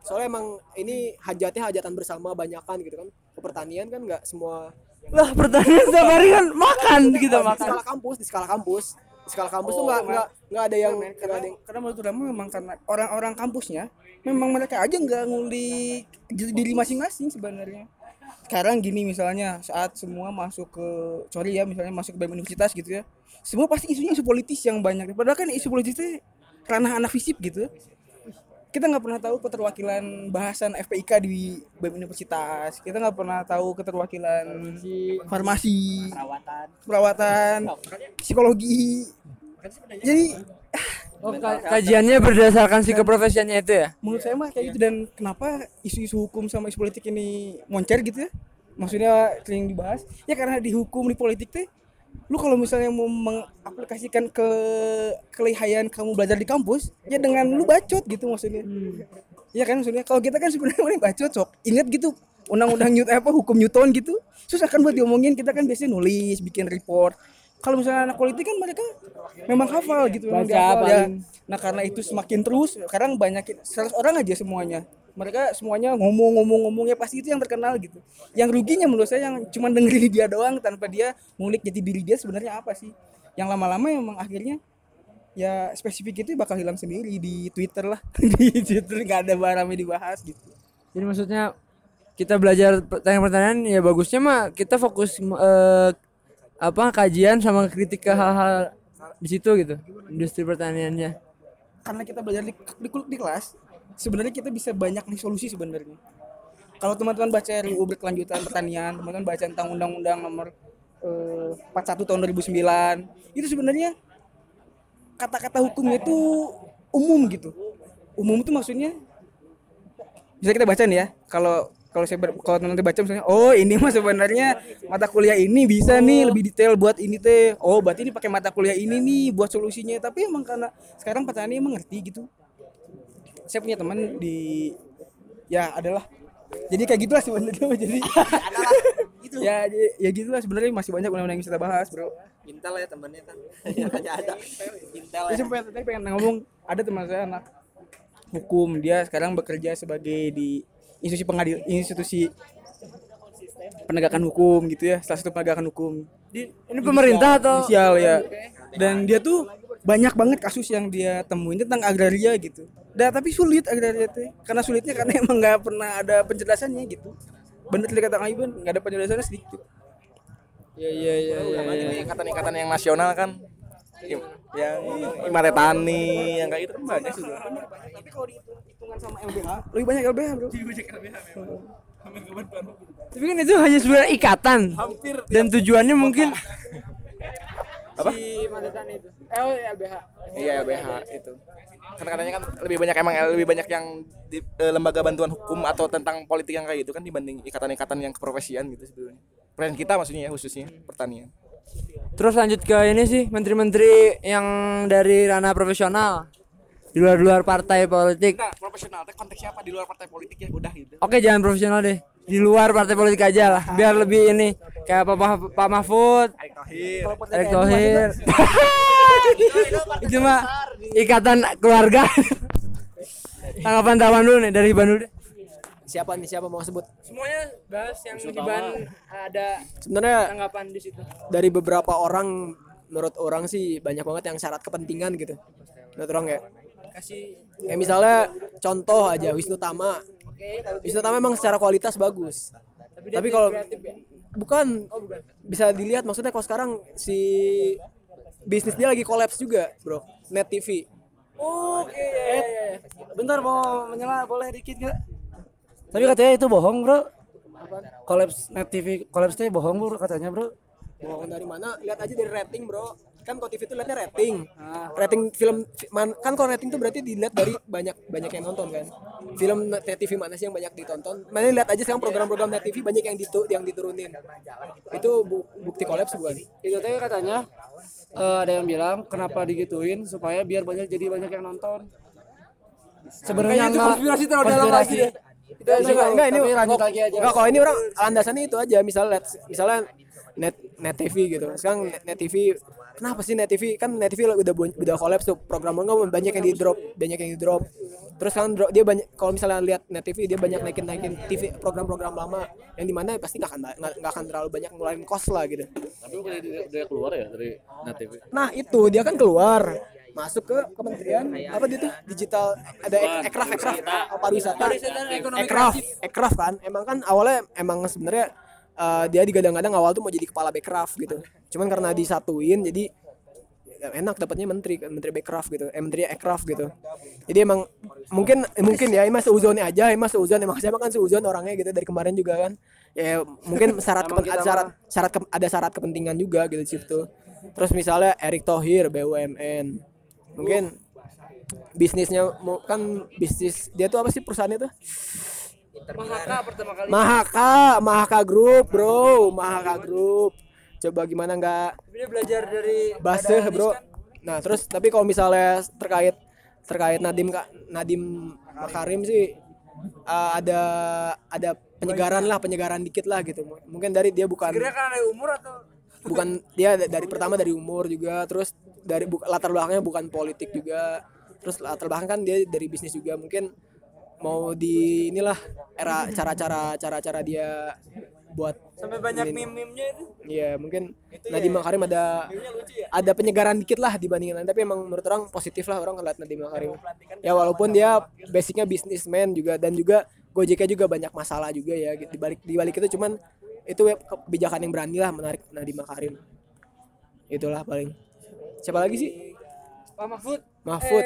soalnya emang ini hajatnya hajatan bersama banyakan gitu kan. Ke pertanian kan nggak semua. Lah pertanian setiap hari kan makan kita di makan. skala kampus di skala kampus. Di skala kampus tuh nggak nggak nggak ada yang nggak karena, ada yang karena menurut Rama memang karena orang-orang kampusnya memang mereka aja nggak ngulik diri diri masing-masing sebenarnya. Sekarang gini misalnya saat semua masuk ke sorry ya misalnya masuk ke BEM universitas gitu ya semua pasti isunya isu politis yang banyak. Padahal kan isu politis itu ranah anak fisip gitu kita nggak pernah tahu keterwakilan bahasan FPIK di BEM universitas. Kita nggak pernah tahu keterwakilan farmasi. perawatan. perawatan psikologi. Jadi oh, ka- kajiannya berdasarkan si keprofesiannya itu ya? menurut saya mah kayak gitu. Dan kenapa isu-isu hukum sama isu politik ini moncer gitu ya? Maksudnya sering dibahas. Ya karena di hukum di politik teh lu kalau misalnya mau mengaplikasikan ke kelihayan kamu belajar di kampus ya dengan lu bacot gitu maksudnya. Iya kan maksudnya? Kalau kita kan sebenarnya paling bacot sok. Ingat gitu undang-undang Newton apa hukum Newton gitu. Susah kan buat diomongin kita kan biasanya nulis bikin report. Kalau misalnya anak politik kan mereka memang hafal gitu memang dihafal, ya. Nah karena itu semakin terus, sekarang banyak 100 orang aja semuanya. Mereka semuanya ngomong-ngomong-ngomongnya pasti itu yang terkenal gitu. Yang ruginya menurut saya yang cuma dengerin dia doang tanpa dia ngulik jati diri dia sebenarnya apa sih. Yang lama-lama emang akhirnya ya spesifik itu bakal hilang sendiri di Twitter lah. di Twitter nggak ada barangnya dibahas gitu. jadi maksudnya kita belajar pertanian-pertanian ya bagusnya mah kita fokus eh, apa kajian sama kritik ke hal-hal di situ gitu industri pertaniannya Karena kita belajar di, di, di kelas, sebenarnya kita bisa banyak nih solusi sebenarnya. Kalau teman-teman baca RUU berkelanjutan pertanian, teman-teman baca tentang undang-undang nomor eh, 41 tahun 2009 itu sebenarnya kata-kata hukumnya itu umum gitu. Umum itu maksudnya bisa kita baca nih ya? Kalau kalau saya ber- kalau nanti baca misalnya oh ini mah sebenarnya mata kuliah ini bisa nih lebih detail buat ini teh. Oh berarti ini pakai mata kuliah ini nih buat solusinya. Tapi emang karena sekarang petani emang ngerti gitu saya punya teman di ya adalah jadi kayak gitulah sebenarnya jadi ya ya- ya gitulah sebenarnya masih banyak undang-undang yang bisa kita bahas bro. Intel ya temennya kan. Ya ada. Intel saya pengen, saya pengen ngomong ada teman saya anak hukum. Dia sekarang bekerja sebagai di institusi pengadil institusi penegakan hukum gitu ya salah satu penegakan hukum. Ini pemerintah atau sosial ya. Dan dia tuh banyak banget kasus yang dia temuin tentang agraria gitu. Dan tapi sulit agraria teh karena sulitnya karena emang nggak pernah ada penjelasannya gitu. Bener tadi kata Kang Iban nggak ada penjelasannya sedikit. Iya iya iya iya. Ini ikatan-ikatan yang nasional kan? Im- yang Imare Tani yang kayak itu kan banyak juga tapi kalau dihitungan sama LBH lebih banyak LBH bro. Tapi kan itu hanya sebuah ikatan. Dan tujuannya mungkin Apa? si itu. Oh, LBH. iya LBH itu kan katanya kan lebih banyak emang lebih banyak yang di eh, lembaga bantuan hukum atau tentang politik yang kayak gitu kan dibanding ikatan-ikatan yang keprofesian gitu sebetulnya Presiden kita maksudnya ya khususnya pertanian Terus lanjut ke ini sih menteri-menteri yang dari ranah profesional di luar-luar partai politik. nah profesional teh konteksnya apa di luar partai politik ya udah gitu Oke, jangan profesional deh. Di luar partai politik aja lah, biar lebih ini kayak Pak, Mah- Pak Mahfud, Erick Thohir. Itu mah ikatan keluarga. Tanggapan Tawan dulu nih dari Bandung deh. Siapa nih siapa mau sebut? Semuanya bahas yang Hiban ada Sebenarnya tanggapan di situ. dari beberapa orang menurut orang sih banyak banget yang syarat kepentingan gitu. Menurut orang ya. Kasih Kayak misalnya contoh aja Wisnu Tama. Wisnu Tama memang secara kualitas bagus. Tapi, kalau bukan, bisa dilihat maksudnya kalau sekarang si bisnis dia lagi kolaps juga, Bro. Net TV. Oke, ya, ya, ya. Bentar mau menyela boleh dikit nggak? Tapi katanya itu bohong bro. Kolaps net TV kolapsnya bohong bro katanya bro. Bohong dari mana? Lihat aja dari rating, Bro. Kan kalau TV itu lihatnya rating. Rating film fi- man- kan kalau rating itu berarti dilihat dari banyak banyak yang nonton kan. Film net TV mana sih yang banyak ditonton? Mana lihat aja sekarang program-program net TV banyak yang ditu yang diturunin. Itu bu- bukti kolaps bukan? Itu teh katanya eh, ada yang bilang kenapa digituin supaya biar banyak jadi banyak yang nonton. Sebenarnya itu konspirasi terlalu dalam lagi deh. Enggak, enggak, enggak, ini lanjut lagi aja. enggak, kalau ini orang landasannya itu aja misalnya misalnya net net TV gitu sekarang net, net TV kenapa sih net TV kan net TV udah udah kolaps tuh program program banyak yang di drop banyak yang di drop. Terus kan drop, dia banyak kalau misalnya lihat net TV dia banyak naikin naikin TV program-program lama yang di mana pasti nggak akan nggak akan terlalu banyak ngeluarin cost lah gitu. Tapi bukan dia, dia keluar ya dari net TV. nah itu dia kan keluar masuk ke kementerian apa dia tuh? Digital ada ek- ekraf ekraf. oh, pariwisata ekraf ekraf kan. Emang kan awalnya emang sebenarnya eh, dia digadang-gadang awal tuh mau jadi kepala bekraf gitu. Cuman karena disatuin jadi ya enak dapatnya menteri menteri bekraf gitu eh menteri ekraf gitu. Jadi emang mungkin mungkin ya emang seuzonnya aja emang seuzon emang siapa kan seuzon orangnya gitu dari kemarin juga kan. Ya mungkin syarat kepen- ada syarat syarat ke- ada syarat kepentingan juga gitu di situ terus misalnya Erick Thohir BUMN mungkin bisnisnya mau kan bisnis dia tuh apa sih perusahaannya tuh Mahaka pertama kali. Mahaka Mahaka Group bro. Mahaka Group. Coba gimana nggak? Dia belajar dari base bro. nah terus tapi kalau misalnya terkait terkait Nadim Kak Nadim Makarim sih uh, ada ada penyegaran lah penyegaran dikit lah gitu. Mungkin dari dia bukan Kira kan ada umur atau? Bukan dia da- dari pertama dari umur juga terus dari bu- latar belakangnya bukan politik juga. Terus latar belakang kan dia dari bisnis juga mungkin mau di inilah era cara-cara cara-cara dia buat sampai banyak meme-memenya itu? Iya mungkin Nadiem Makarim ada ada penyegaran dikit lah dibandingin lain. Tapi emang menurut orang positif lah orang ngeliat Nadiem Makarim. Ya walaupun dia basicnya bisnismen juga dan juga Gojeknya juga banyak masalah juga ya. Gitu. di balik di balik itu cuman itu kebijakan yang berani lah menarik Nadiem Makarim. Itulah paling. Siapa lagi sih? Pak Mahfud Mahfud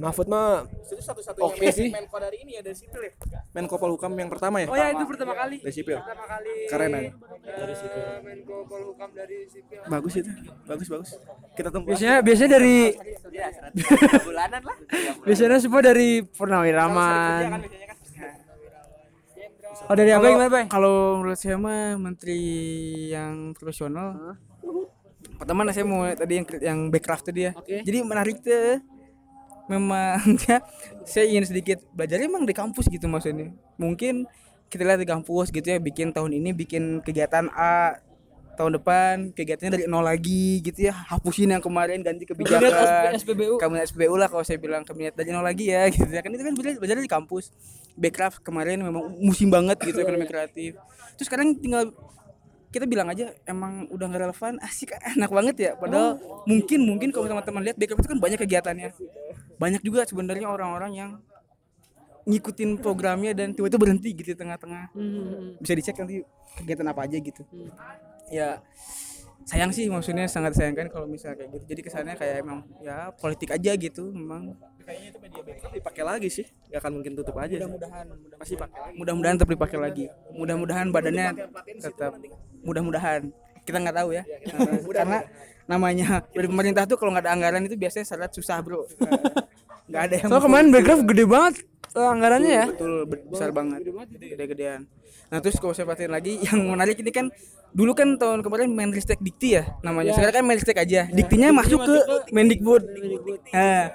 Mahfud mah Itu satu-satunya Oke sih. Menko dari ini ya dari sipil ya. Menko Polhukam yang pertama ya. Oh ya itu pertama kali. Dari sipil. Pertama kali. Keren ya. Dari sipil. Menko Polhukam dari sipil. Bagus itu. Bagus bagus. Kita tunggu. Biasanya biasanya dari biasanya semua dari Purnawiraman. Oh dari apa gimana, Bay? Kalau menurut saya mah menteri yang profesional. Pertama nah, saya mau tadi yang yang backcraft tadi ya. Jadi menarik tuh. Memang ya, saya ingin sedikit belajar emang di kampus gitu maksudnya. Mungkin kita lihat di kampus gitu ya bikin tahun ini bikin kegiatan A tahun depan kegiatannya dari nol lagi gitu ya hapusin yang kemarin ganti kebijakan SPBU. kabinet SPBU lah kalau saya bilang kabinet dari nol lagi ya gitu ya kan itu kan belajar belajar di kampus backcraft kemarin memang musim banget gitu ekonomi kreatif terus sekarang tinggal kita bilang aja emang udah nggak relevan asik enak banget ya. Padahal mungkin mungkin kalau teman-teman lihat backcraft itu kan banyak kegiatannya. Banyak juga sebenarnya orang-orang yang ngikutin programnya dan tiba-tiba berhenti gitu di tengah-tengah. Bisa dicek nanti kegiatan apa aja gitu. Ya sayang sih maksudnya sangat sayangkan kalau misalnya kayak gitu. Jadi kesannya kayak emang ya politik aja gitu memang. Kayaknya itu media backup dipakai lagi sih. Gak akan mungkin tutup aja. mudah-mudahan Pasti pakai lagi. mudah-mudahan tetap dipakai lagi. Mudah-mudahan badannya tetap mudah-mudahan. Kita nggak tahu ya. Karena namanya dari pemerintah tuh kalau nggak ada anggaran itu biasanya syarat susah bro. Nggak ada yang So kemarin backcraft gede banget anggarannya ya. betul be- besar banget. Gede-gedean. Nah terus kalau saya perhatiin lagi yang menarik ini kan dulu kan tahun kemarin Menristek Dikti ya namanya. Sekarang kan Menristek aja. Diktinya masuk ke Mendikbud. Nah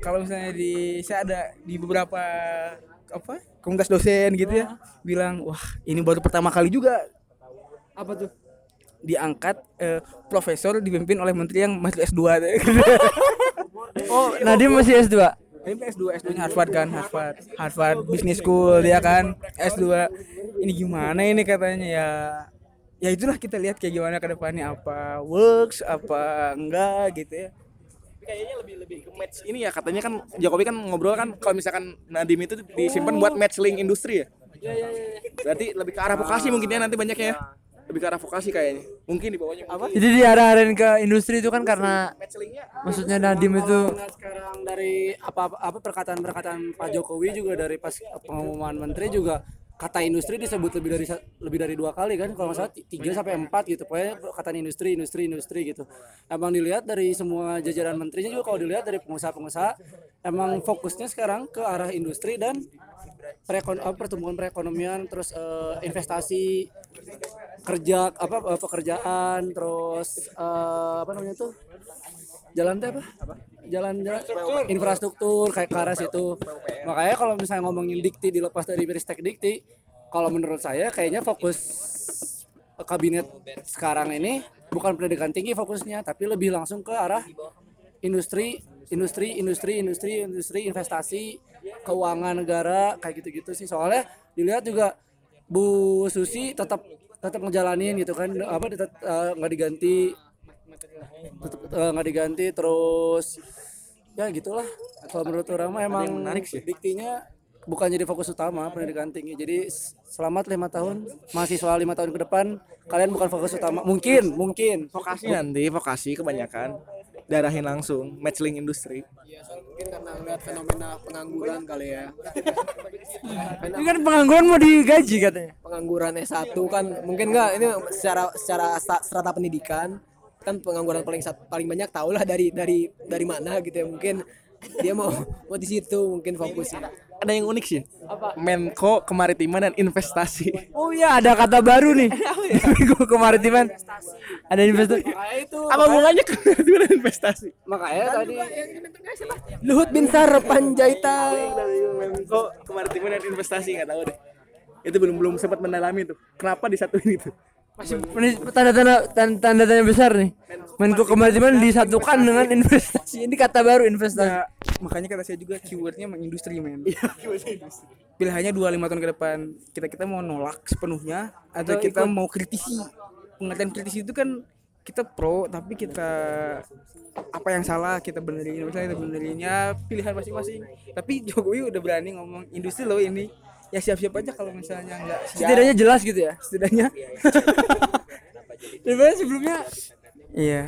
kalau misalnya di saya ada di beberapa apa komunitas dosen gitu ya bilang wah ini baru pertama kali juga. Apa tuh? diangkat eh, profesor dipimpin oleh menteri yang masih S2 Oh, Nadim masih S2. Ini S2, S2 nya Harvard kan, Harvard, Harvard Business School dia kan, S2. Ini gimana ini katanya ya? Ya itulah kita lihat kayak gimana ke depannya apa works, apa enggak gitu ya. Kayaknya lebih lebih ke match ini ya katanya kan Jokowi kan ngobrol kan kalau misalkan Nadiem itu disimpan buat match link industri ya. Berarti lebih ke arah vokasi mungkin ya nanti banyaknya ya. Lebih ke arah vokasi kayaknya. Mungkin di bawahnya apa? Jadi diarah-arahin ke industri itu kan karena linknya maksudnya Nadim itu sekarang dari apa apa perkataan-perkataan Pak Jokowi juga dari pas pengumuman menteri juga kata industri disebut lebih dari lebih dari dua kali kan kalau nggak salah ti- tiga sampai empat gitu pokoknya perkataan industri industri industri gitu emang dilihat dari semua jajaran menterinya juga kalau dilihat dari pengusaha-pengusaha emang fokusnya sekarang ke arah industri dan perekon apa, pertumbuhan perekonomian terus eh, investasi kerja apa eh, pekerjaan terus eh, apa namanya tuh jalan teh apa? Jalan jalan infrastruktur kayak ke arah situ. Makanya kalau misalnya ngomongin dikti dilepas dari Ristek Dikti, kalau menurut saya kayaknya fokus kabinet sekarang ini bukan pendidikan tinggi fokusnya, tapi lebih langsung ke arah industri, industri, industri, industri, industri, investasi, keuangan negara kayak gitu-gitu sih. Soalnya dilihat juga Bu Susi tetap tetap ngejalanin gitu kan apa tetap eh, nggak diganti tetap eh, nggak diganti terus ya gitulah. Kalau menurut orang mah emang menarik sih. diktinya bukan jadi fokus utama pendidikan tinggi. Jadi selamat lima tahun mahasiswa lima tahun ke depan. Kalian bukan fokus utama. Mungkin mungkin. Vokasi nanti vokasi kebanyakan darahin langsung match link industri. mungkin karena ngeliat fenomena pengangguran kali ya ini kan pengangguran mau digaji katanya. pengangguran S1 kan mungkin enggak ini secara secara strata pendidikan kan pengangguran paling paling banyak tau lah dari dari dari mana gitu ya mungkin dia mau mau di situ mungkin fokusnya Ada yang unik sih. Menko Kemaritiman dan Investasi. Oh iya ada kata baru nih. Minggu kemaritiman. Ada investasi. Apa hubungannya kemaritiman dan investasi? makanya tadi Luhut Binsar Panjaitan Menko Kemaritiman dan Investasi nggak tahu deh. Itu belum belum sempat mendalami tuh. Kenapa disatuin itu? Masih ini tanda-tanda tanda, tanda tanya besar nih. Menko kemaritiman disatukan dengan investasi. Ini kata baru investasi. Nah, makanya kata saya juga keywordnya industri men. Pilihannya dua lima tahun ke depan. Kita kita mau nolak sepenuhnya atau kita mau kritisi. Pengertian kritisi itu kan kita pro tapi kita apa yang salah kita benerin misalnya kita benerin ya pilihan masing-masing tapi Jokowi udah berani ngomong industri loh ini ya siap-siap aja kalau misalnya nggak siap. Setidaknya jelas gitu ya. setidaknya. Daripada sebelumnya. Iya.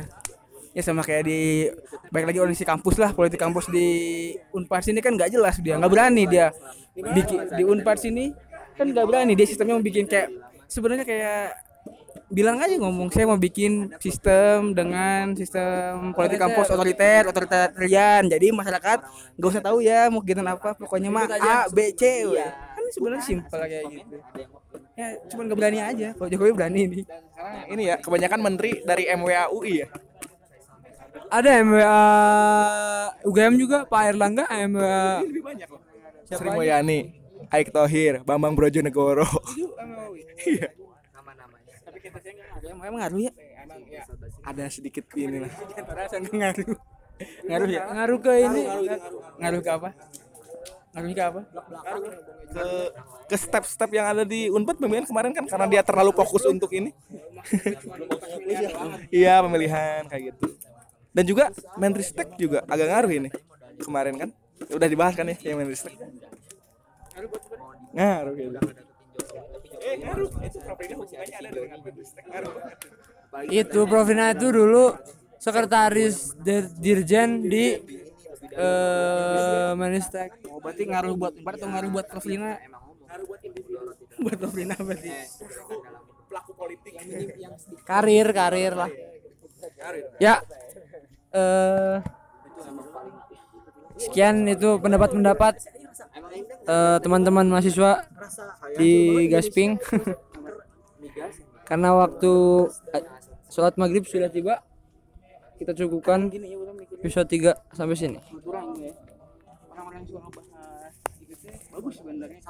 Ya sama kayak di baik lagi organisasi kampus lah politik kampus di unpar sini kan nggak jelas dia nggak berani dia bikin di unpar sini kan nggak berani dia sistemnya mau bikin kayak sebenarnya kayak bilang aja ngomong saya mau bikin sistem dengan sistem politik kampus otoriter otoritarian. Jadi masyarakat nggak usah tahu ya mau kegiatan apa pokoknya mah A B C we. Kan sebenarnya simpel kayak gitu. Ya cuman nggak berani aja. Kalau Jokowi berani nih. Sekarang ini ya kebanyakan menteri dari MWA UI ya. Ada MWA UGM juga Pak Erlangga MWA Lebih banyak loh. Sri Mulyani, Aik Thohir, Bambang Brojonegoro. Iya. emang ngaruh ya. Ada sedikit ini lah. ngaruh. Ya? Ngaruh. Ke ini? Ngaruh ke apa ngaruh ke apa Ke ke step-step yang ada di Unpad pemilihan kemarin kan karena dia terlalu fokus untuk ini. Iya, pemilihan kayak gitu. Dan juga Menristek juga agak ngaruh ini. Kemarin kan udah dibahas kan ya yang Menristek. Ngaruh gitu. Eh, ngaruh. Itu propertinya hubungannya ada dengan Menristek. Ngaruh banget. itu Provina itu dulu sekretaris dir- dirjen di eh Menistek oh berarti ngaruh buat Unpar atau ngaruh buat Proflina buat Proflina berarti karir karir lah. Ya. Eh sekian itu pendapat-pendapat eh, teman-teman mahasiswa di Gasping. Karena waktu eh, sholat maghrib sudah tiba kita cukupkan episode 3 sampai sini. Ya. Orang-orang yang suka ngebahas gitu bagus sebenarnya